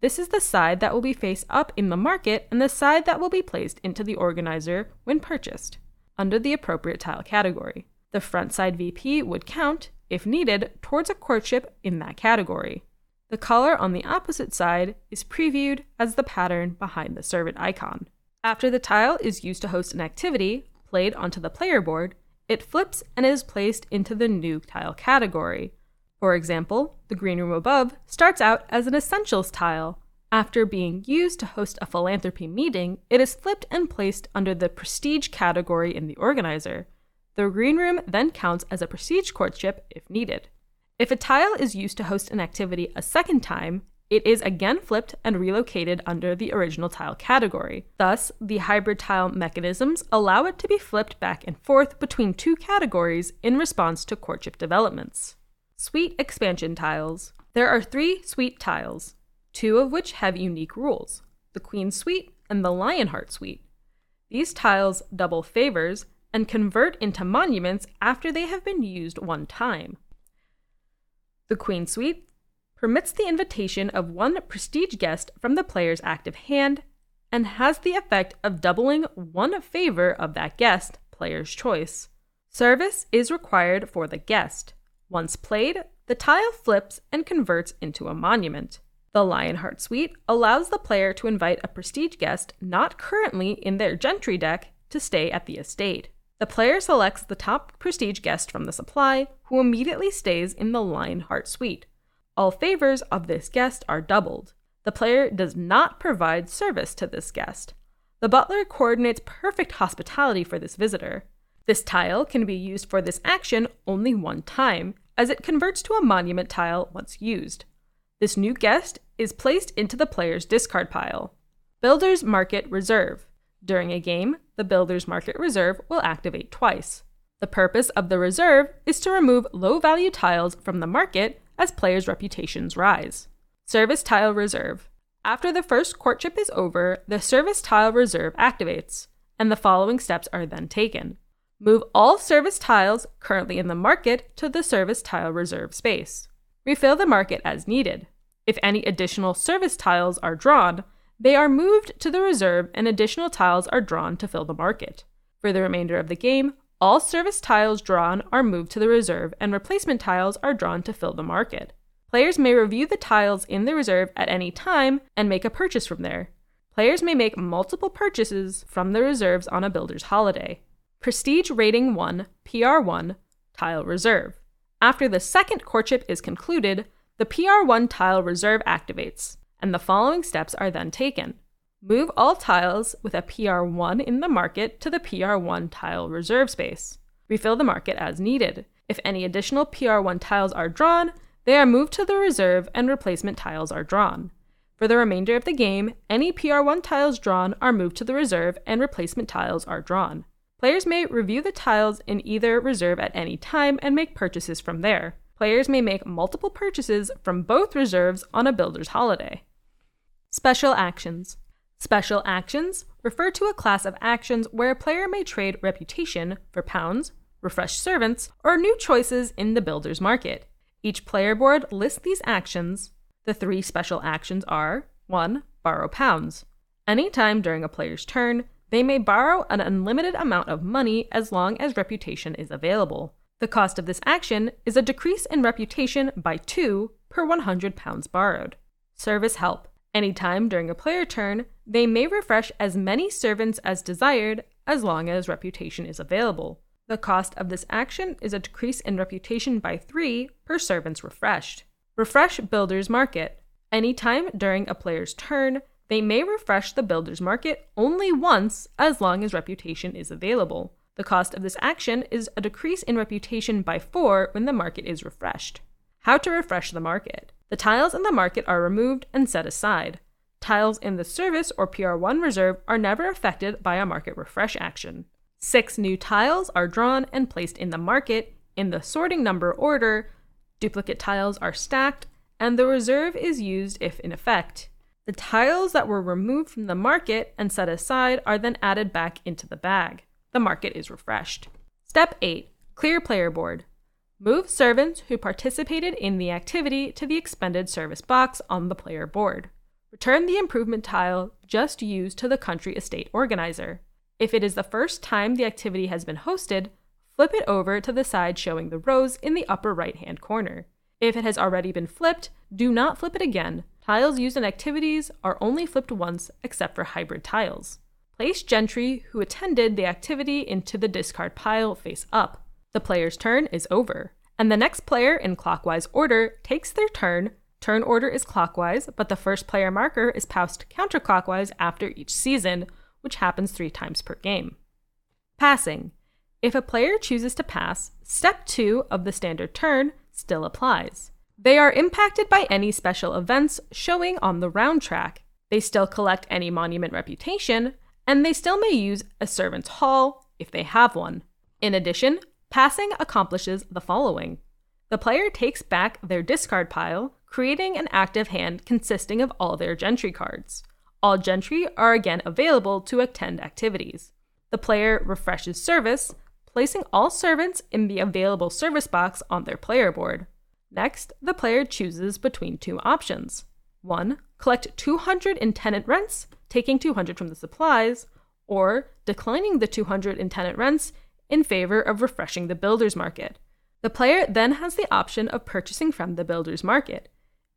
This is the side that will be face up in the market and the side that will be placed into the organizer when purchased, under the appropriate tile category. The front side VP would count, if needed, towards a courtship in that category. The color on the opposite side is previewed as the pattern behind the servant icon. After the tile is used to host an activity, played onto the player board, it flips and is placed into the new tile category. For example, the green room above starts out as an essentials tile. After being used to host a philanthropy meeting, it is flipped and placed under the prestige category in the organizer. The green room then counts as a prestige courtship if needed. If a tile is used to host an activity a second time, it is again flipped and relocated under the original tile category. Thus, the hybrid tile mechanisms allow it to be flipped back and forth between two categories in response to courtship developments. Suite expansion tiles. There are three suite tiles, two of which have unique rules the Queen Suite and the Lionheart Suite. These tiles double favors and convert into monuments after they have been used one time. The Queen Suite permits the invitation of one prestige guest from the player's active hand and has the effect of doubling one favor of that guest, player's choice. Service is required for the guest. Once played, the tile flips and converts into a monument. The Lionheart Suite allows the player to invite a prestige guest not currently in their gentry deck to stay at the estate. The player selects the top prestige guest from the supply, who immediately stays in the Lionheart Suite. All favors of this guest are doubled. The player does not provide service to this guest. The butler coordinates perfect hospitality for this visitor. This tile can be used for this action only one time, as it converts to a monument tile once used. This new guest is placed into the player's discard pile. Builder's Market Reserve. During a game, the Builder's Market Reserve will activate twice. The purpose of the reserve is to remove low value tiles from the market as players' reputations rise. Service Tile Reserve. After the first courtship is over, the Service Tile Reserve activates, and the following steps are then taken. Move all service tiles currently in the market to the Service Tile Reserve space. Refill the market as needed. If any additional service tiles are drawn, they are moved to the reserve and additional tiles are drawn to fill the market. For the remainder of the game, all service tiles drawn are moved to the reserve, and replacement tiles are drawn to fill the market. Players may review the tiles in the reserve at any time and make a purchase from there. Players may make multiple purchases from the reserves on a builder's holiday. Prestige Rating 1, PR1, Tile Reserve. After the second courtship is concluded, the PR1 tile reserve activates, and the following steps are then taken. Move all tiles with a PR1 in the market to the PR1 tile reserve space. Refill the market as needed. If any additional PR1 tiles are drawn, they are moved to the reserve and replacement tiles are drawn. For the remainder of the game, any PR1 tiles drawn are moved to the reserve and replacement tiles are drawn. Players may review the tiles in either reserve at any time and make purchases from there. Players may make multiple purchases from both reserves on a builder's holiday. Special actions. Special actions refer to a class of actions where a player may trade reputation for pounds, refresh servants, or new choices in the builder's market. Each player board lists these actions. The three special actions are 1. Borrow pounds. Anytime during a player's turn, they may borrow an unlimited amount of money as long as reputation is available. The cost of this action is a decrease in reputation by 2 per 100 pounds borrowed. Service help. Anytime during a player turn, they may refresh as many servants as desired as long as reputation is available. The cost of this action is a decrease in reputation by 3 per servants refreshed. Refresh Builder's Market. Anytime during a player's turn, they may refresh the builder's market only once as long as reputation is available. The cost of this action is a decrease in reputation by 4 when the market is refreshed. How to refresh the market. The tiles in the market are removed and set aside. Tiles in the service or PR1 reserve are never affected by a market refresh action. Six new tiles are drawn and placed in the market in the sorting number order. Duplicate tiles are stacked, and the reserve is used if in effect. The tiles that were removed from the market and set aside are then added back into the bag. The market is refreshed. Step 8 Clear player board. Move servants who participated in the activity to the expended service box on the player board. Return the improvement tile just used to the country estate organizer. If it is the first time the activity has been hosted, flip it over to the side showing the rose in the upper right hand corner. If it has already been flipped, do not flip it again, Tiles used in activities are only flipped once except for hybrid tiles. Place gentry who attended the activity into the discard pile face up. The player's turn is over, and the next player in clockwise order takes their turn. Turn order is clockwise, but the first player marker is passed counterclockwise after each season, which happens three times per game. Passing. If a player chooses to pass, step 2 of the standard turn still applies. They are impacted by any special events showing on the round track. They still collect any monument reputation, and they still may use a servant's hall if they have one. In addition, passing accomplishes the following the player takes back their discard pile, creating an active hand consisting of all their gentry cards. All gentry are again available to attend activities. The player refreshes service, placing all servants in the available service box on their player board. Next, the player chooses between two options. 1. Collect 200 in tenant rents, taking 200 from the supplies, or declining the 200 in tenant rents in favor of refreshing the builder's market. The player then has the option of purchasing from the builder's market.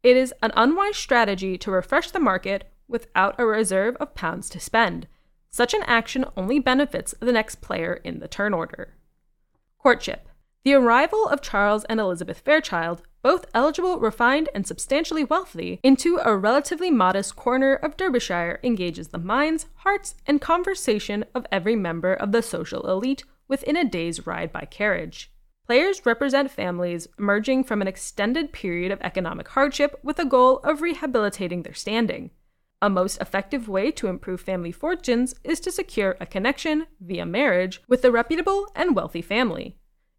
It is an unwise strategy to refresh the market without a reserve of pounds to spend. Such an action only benefits the next player in the turn order. Courtship. The arrival of Charles and Elizabeth Fairchild, both eligible, refined, and substantially wealthy, into a relatively modest corner of Derbyshire engages the minds, hearts, and conversation of every member of the social elite within a day's ride by carriage. Players represent families emerging from an extended period of economic hardship with a goal of rehabilitating their standing. A most effective way to improve family fortunes is to secure a connection, via marriage, with a reputable and wealthy family.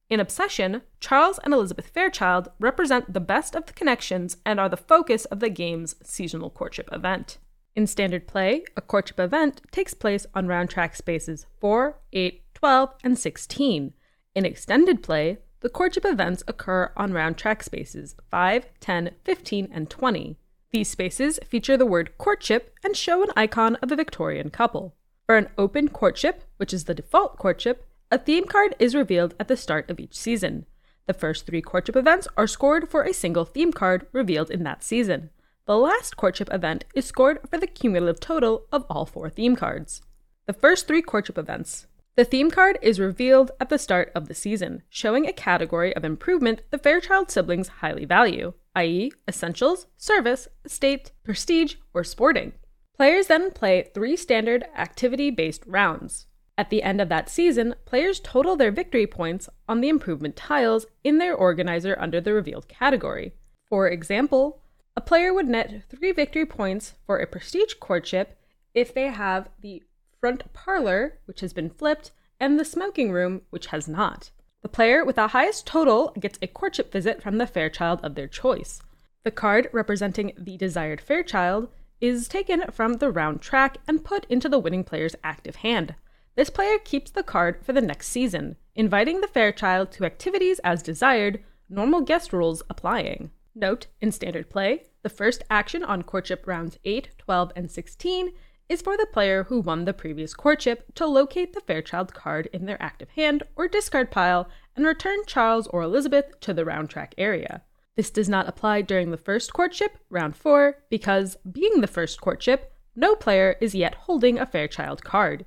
In Obsession, Charles and Elizabeth Fairchild represent the best of the connections and are the focus of the game's seasonal courtship event. In standard play, a courtship event takes place on round track spaces 4, 8, 12, and 16. In extended play, the courtship events occur on round track spaces 5, 10, 15, and 20. These spaces feature the word courtship and show an icon of a Victorian couple. For an open courtship, which is the default courtship, a theme card is revealed at the start of each season. The first three courtship events are scored for a single theme card revealed in that season. The last courtship event is scored for the cumulative total of all four theme cards. The first three courtship events The theme card is revealed at the start of the season, showing a category of improvement the Fairchild siblings highly value, i.e., essentials, service, estate, prestige, or sporting. Players then play three standard activity based rounds. At the end of that season, players total their victory points on the improvement tiles in their organizer under the revealed category. For example, a player would net three victory points for a prestige courtship if they have the front parlor, which has been flipped, and the smoking room, which has not. The player with the highest total gets a courtship visit from the Fairchild of their choice. The card representing the desired Fairchild is taken from the round track and put into the winning player's active hand. This player keeps the card for the next season, inviting the Fairchild to activities as desired, normal guest rules applying. Note, in standard play, the first action on courtship rounds 8, 12, and 16 is for the player who won the previous courtship to locate the Fairchild card in their active hand or discard pile and return Charles or Elizabeth to the round track area. This does not apply during the first courtship, round 4, because, being the first courtship, no player is yet holding a Fairchild card.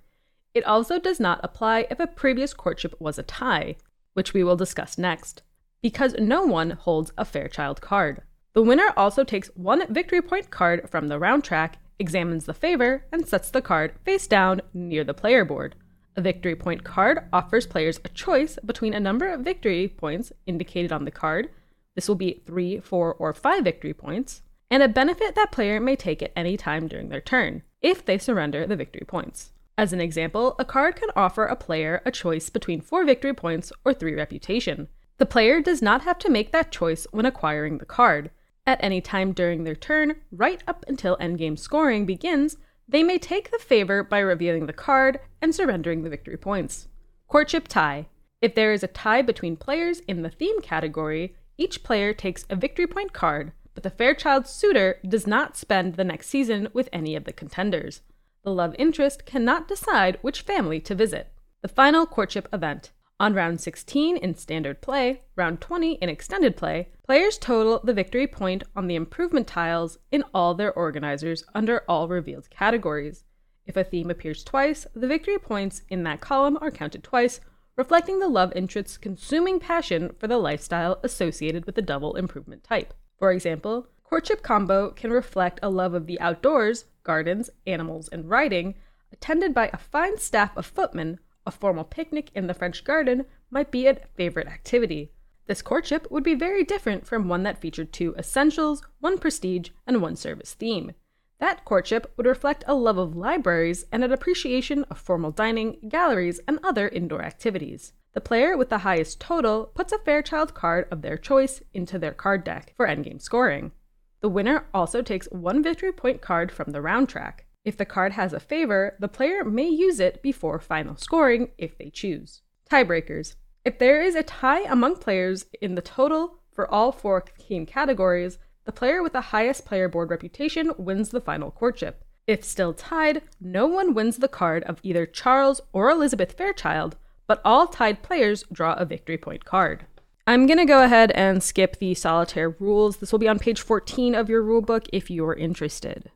It also does not apply if a previous courtship was a tie, which we will discuss next, because no one holds a Fairchild card. The winner also takes one victory point card from the round track examines the favor, and sets the card face down near the player board. A victory point card offers players a choice between a number of victory points indicated on the card. This will be 3, 4, or 5 victory points, and a benefit that player may take at any time during their turn, if they surrender the victory points. As an example, a card can offer a player a choice between 4 victory points or 3 reputation. The player does not have to make that choice when acquiring the card. At any time during their turn, right up until endgame scoring begins, they may take the favor by revealing the card and surrendering the victory points. Courtship tie. If there is a tie between players in the theme category, each player takes a victory point card, but the Fairchild suitor does not spend the next season with any of the contenders. The love interest cannot decide which family to visit. The final courtship event. On round 16 in standard play, round 20 in extended play, players total the victory point on the improvement tiles in all their organizers under all revealed categories. If a theme appears twice, the victory points in that column are counted twice, reflecting the love interest's consuming passion for the lifestyle associated with the double improvement type. For example, courtship combo can reflect a love of the outdoors, gardens, animals, and riding, attended by a fine staff of footmen a formal picnic in the French garden might be a favorite activity. This courtship would be very different from one that featured two essentials, one prestige, and one service theme. That courtship would reflect a love of libraries and an appreciation of formal dining, galleries, and other indoor activities. The player with the highest total puts a Fairchild card of their choice into their card deck for endgame scoring. The winner also takes one victory point card from the round track. If the card has a favor, the player may use it before final scoring if they choose. Tiebreakers. If there is a tie among players in the total for all four team categories, the player with the highest player board reputation wins the final courtship. If still tied, no one wins the card of either Charles or Elizabeth Fairchild, but all tied players draw a victory point card. I'm going to go ahead and skip the solitaire rules. This will be on page 14 of your rulebook if you're interested.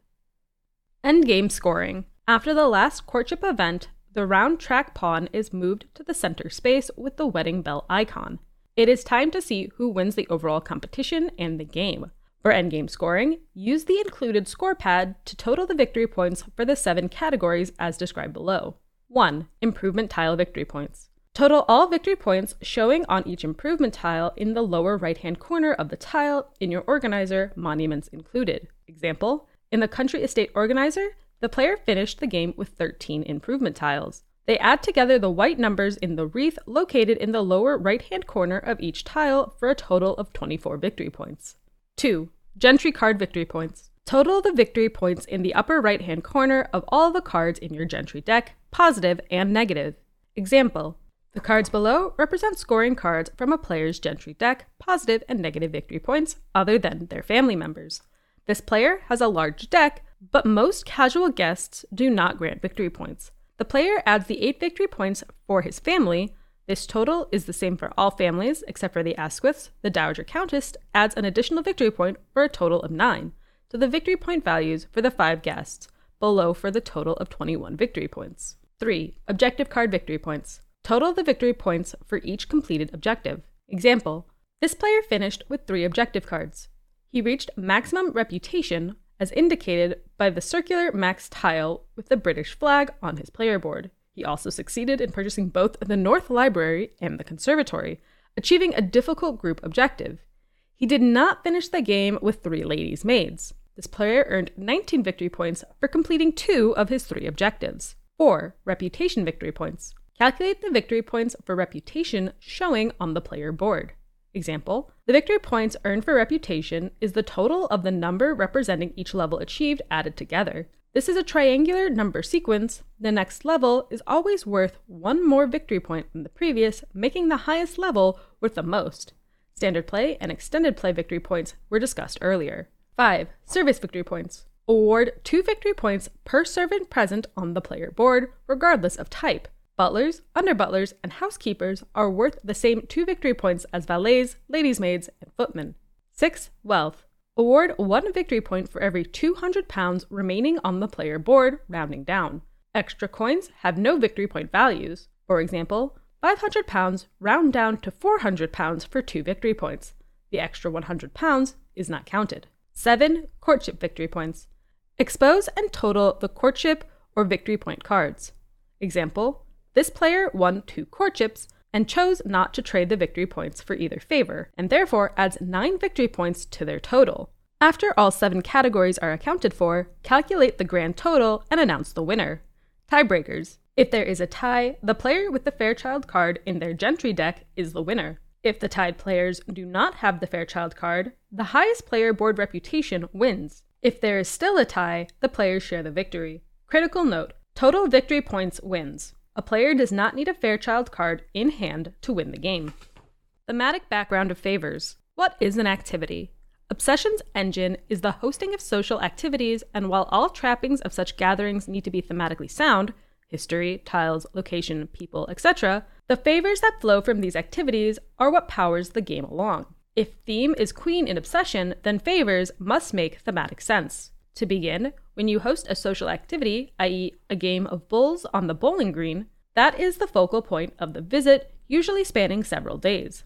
Endgame scoring. After the last courtship event, the round track pawn is moved to the center space with the wedding bell icon. It is time to see who wins the overall competition and the game. For endgame scoring, use the included score pad to total the victory points for the seven categories as described below. 1. Improvement tile victory points. Total all victory points showing on each improvement tile in the lower right hand corner of the tile in your organizer, monuments included. Example in the country estate organizer, the player finished the game with 13 improvement tiles. They add together the white numbers in the wreath located in the lower right hand corner of each tile for a total of 24 victory points. 2. Gentry card victory points. Total the victory points in the upper right hand corner of all the cards in your Gentry deck, positive and negative. Example The cards below represent scoring cards from a player's Gentry deck, positive and negative victory points, other than their family members. This player has a large deck, but most casual guests do not grant victory points. The player adds the 8 victory points for his family. This total is the same for all families except for the Asquiths. The Dowager Countess adds an additional victory point for a total of 9 to the victory point values for the 5 guests, below for the total of 21 victory points. 3. Objective card victory points. Total the victory points for each completed objective. Example This player finished with three objective cards. He reached maximum reputation as indicated by the circular max tile with the British flag on his player board. He also succeeded in purchasing both the North Library and the Conservatory, achieving a difficult group objective. He did not finish the game with three ladies' maids. This player earned 19 victory points for completing two of his three objectives. 4. Reputation victory points. Calculate the victory points for reputation showing on the player board. Example The victory points earned for reputation is the total of the number representing each level achieved added together. This is a triangular number sequence. The next level is always worth one more victory point than the previous, making the highest level worth the most. Standard play and extended play victory points were discussed earlier. 5. Service victory points. Award two victory points per servant present on the player board, regardless of type. Butlers, underbutlers, and housekeepers are worth the same two victory points as valets, ladies' maids, and footmen. 6. Wealth. Award one victory point for every 200 pounds remaining on the player board, rounding down. Extra coins have no victory point values. For example, 500 pounds round down to 400 pounds for two victory points. The extra 100 pounds is not counted. 7. Courtship victory points. Expose and total the courtship or victory point cards. Example This player won two courtships and chose not to trade the victory points for either favor, and therefore adds 9 victory points to their total. After all 7 categories are accounted for, calculate the grand total and announce the winner. Tiebreakers. If there is a tie, the player with the Fairchild card in their Gentry deck is the winner. If the tied players do not have the Fairchild card, the highest player board reputation wins. If there is still a tie, the players share the victory. Critical note total victory points wins. A player does not need a Fairchild card in hand to win the game. Thematic background of favors. What is an activity? Obsession's engine is the hosting of social activities, and while all trappings of such gatherings need to be thematically sound history, tiles, location, people, etc. the favors that flow from these activities are what powers the game along. If theme is queen in Obsession, then favors must make thematic sense. To begin, when you host a social activity, i.e., a game of bowls on the bowling green, that is the focal point of the visit, usually spanning several days.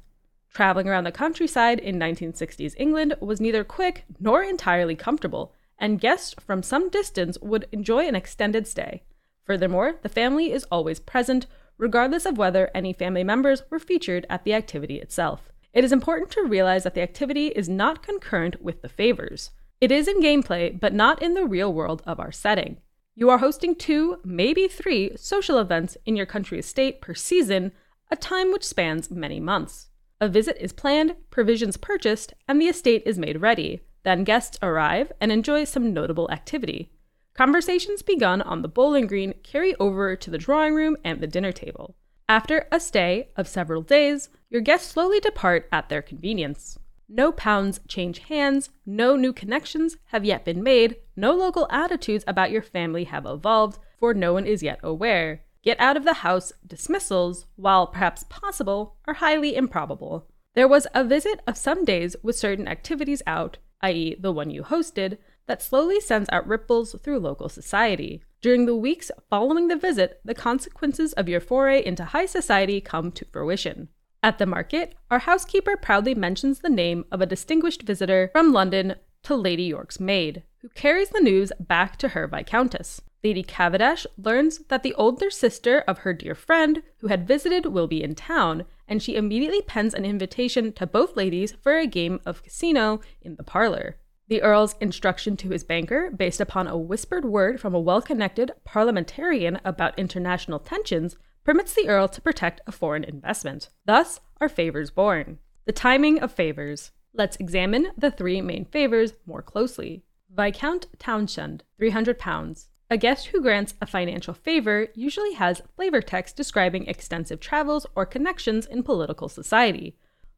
Traveling around the countryside in 1960s England was neither quick nor entirely comfortable, and guests from some distance would enjoy an extended stay. Furthermore, the family is always present, regardless of whether any family members were featured at the activity itself. It is important to realize that the activity is not concurrent with the favors. It is in gameplay, but not in the real world of our setting. You are hosting two, maybe three, social events in your country estate per season, a time which spans many months. A visit is planned, provisions purchased, and the estate is made ready. Then guests arrive and enjoy some notable activity. Conversations begun on the bowling green carry over to the drawing room and the dinner table. After a stay of several days, your guests slowly depart at their convenience. No pounds change hands, no new connections have yet been made, no local attitudes about your family have evolved, for no one is yet aware. Get out of the house dismissals, while perhaps possible, are highly improbable. There was a visit of some days with certain activities out, i.e., the one you hosted, that slowly sends out ripples through local society. During the weeks following the visit, the consequences of your foray into high society come to fruition. At the market, our housekeeper proudly mentions the name of a distinguished visitor from London to Lady York's maid, who carries the news back to her Viscountess. Lady Cavendish learns that the older sister of her dear friend who had visited will be in town, and she immediately pens an invitation to both ladies for a game of casino in the parlor. The Earl's instruction to his banker, based upon a whispered word from a well connected parliamentarian about international tensions, permits the Earl to protect a foreign investment. Thus are favors born. The timing of favors. Let's examine the three main favors more closely. Viscount Townshend, 300 pounds. A guest who grants a financial favor usually has flavor text describing extensive travels or connections in political society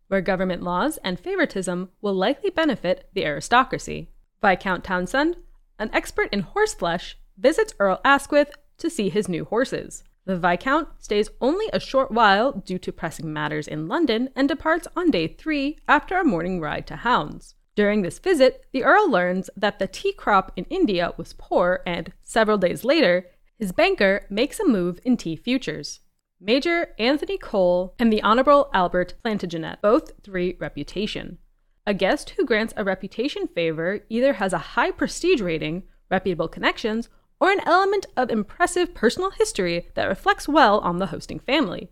where government laws and favoritism will likely benefit the aristocracy. Viscount Townshend, an expert in horseflesh, visits Earl Asquith to see his new horses. The Viscount stays only a short while due to pressing matters in London and departs on day three after a morning ride to hounds. During this visit, the Earl learns that the tea crop in India was poor, and several days later, His banker makes a move in tea futures. Major Anthony Cole and the Honorable Albert Plantagenet, both three reputation. A guest who grants a reputation favor either has a high prestige rating, reputable connections, or an element of impressive personal history that reflects well on the hosting family.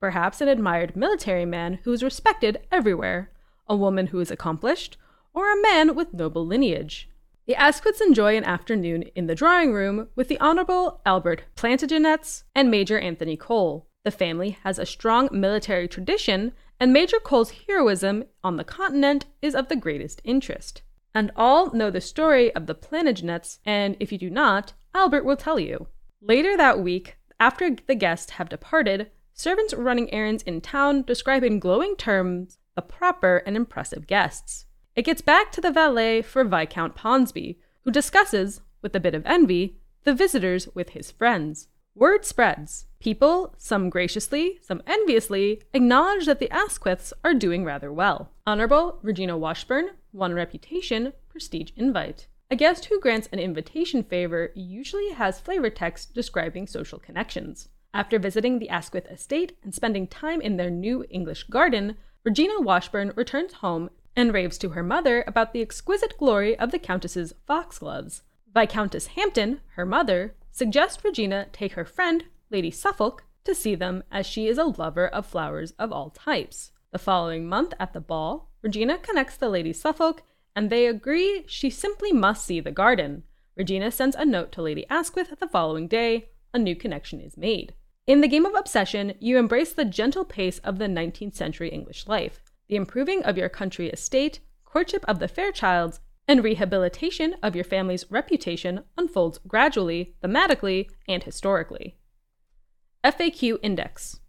Perhaps an admired military man who is respected everywhere, a woman who is accomplished, or a man with noble lineage. The Asquiths enjoy an afternoon in the drawing room with the Honorable Albert Plantagenets and Major Anthony Cole. The family has a strong military tradition, and Major Cole's heroism on the continent is of the greatest interest. And all know the story of the Plantagenets, and if you do not, Albert will tell you. Later that week, after the guests have departed, servants running errands in town describe in glowing terms the proper and impressive guests. It gets back to the valet for Viscount Ponsonby, who discusses, with a bit of envy, the visitors with his friends. Word spreads. People, some graciously, some enviously, acknowledge that the Asquiths are doing rather well. Honorable Regina Washburn one reputation, prestige invite. A guest who grants an invitation favor usually has flavor text describing social connections. After visiting the Asquith estate and spending time in their new English garden, Regina Washburn returns home and raves to her mother about the exquisite glory of the Countess's foxgloves. Viscountess Hampton, her mother, suggests Regina take her friend, Lady Suffolk, to see them as she is a lover of flowers of all types. The following month at the ball, Regina connects the Lady Suffolk and they agree she simply must see the garden. Regina sends a note to Lady Asquith the following day. A new connection is made. In the game of obsession, you embrace the gentle pace of the 19th century English life, the improving of your country estate, courtship of the Fairchilds, and rehabilitation of your family's reputation unfolds gradually, thematically, and historically. FAQ Index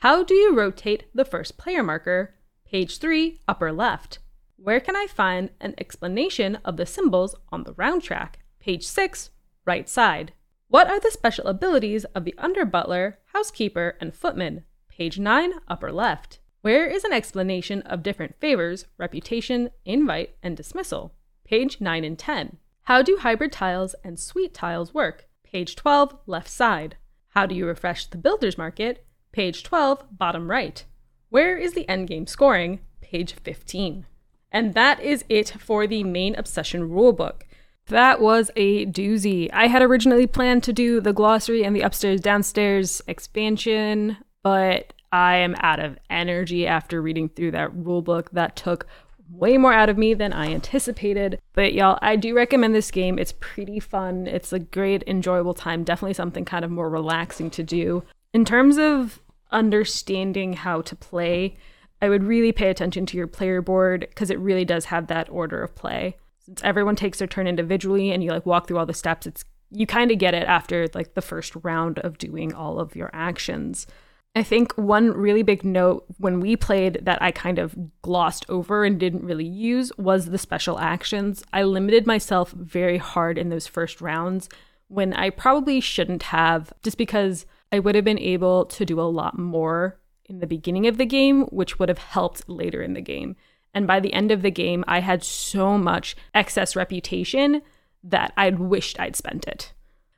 How do you rotate the first player marker? Page 3, upper left. Where can I find an explanation of the symbols on the round track? Page 6, right side. What are the special abilities of the under butler, housekeeper, and footman? Page 9, upper left. Where is an explanation of different favors, reputation, invite, and dismissal? Page 9 and 10. How do hybrid tiles and suite tiles work? Page 12, left side. How do you refresh the builder's market? Page 12, bottom right. Where is the endgame scoring? Page 15. And that is it for the main obsession rulebook. That was a doozy. I had originally planned to do the glossary and the upstairs downstairs expansion, but I am out of energy after reading through that rule book. That took way more out of me than I anticipated. But y'all, I do recommend this game. It's pretty fun. It's a great, enjoyable time. Definitely something kind of more relaxing to do. In terms of understanding how to play, I would really pay attention to your player board because it really does have that order of play. Since everyone takes their turn individually and you like walk through all the steps, it's you kind of get it after like the first round of doing all of your actions. I think one really big note when we played that I kind of glossed over and didn't really use was the special actions. I limited myself very hard in those first rounds when I probably shouldn't have, just because I would have been able to do a lot more in the beginning of the game, which would have helped later in the game. And by the end of the game, I had so much excess reputation that I'd wished I'd spent it.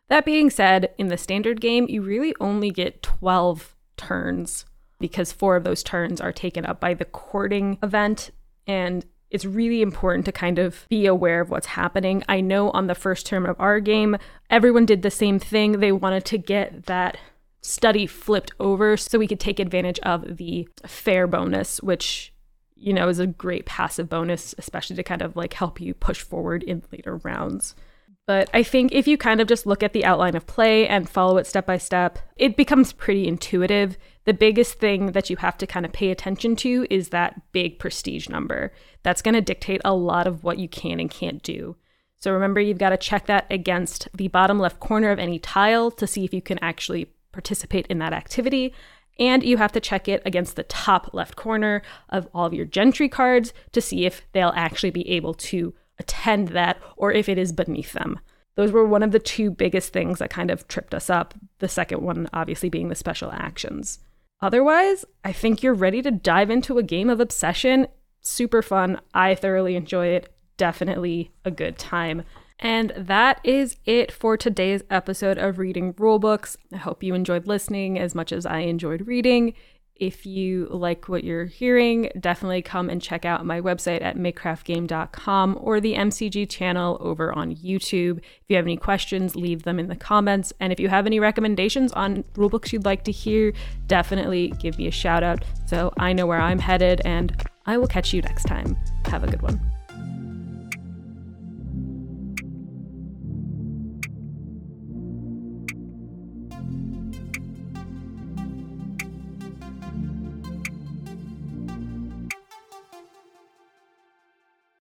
That being said, in the standard game, you really only get 12 turns because four of those turns are taken up by the courting event. And it's really important to kind of be aware of what's happening. I know on the first term of our game, everyone did the same thing. They wanted to get that study flipped over so we could take advantage of the fair bonus, which you know is a great passive bonus, especially to kind of like help you push forward in later rounds. But I think if you kind of just look at the outline of play and follow it step by step, it becomes pretty intuitive. The biggest thing that you have to kind of pay attention to is that big prestige number. That's going to dictate a lot of what you can and can't do. So remember, you've got to check that against the bottom left corner of any tile to see if you can actually participate in that activity. And you have to check it against the top left corner of all of your gentry cards to see if they'll actually be able to attend that or if it is beneath them. Those were one of the two biggest things that kind of tripped us up. The second one, obviously, being the special actions. Otherwise, I think you're ready to dive into a game of obsession. Super fun. I thoroughly enjoy it. Definitely a good time. And that is it for today's episode of Reading Rulebooks. I hope you enjoyed listening as much as I enjoyed reading. If you like what you're hearing, definitely come and check out my website at makecraftgame.com or the MCG channel over on YouTube. If you have any questions, leave them in the comments. And if you have any recommendations on rulebooks you'd like to hear, definitely give me a shout out so I know where I'm headed. And I will catch you next time. Have a good one.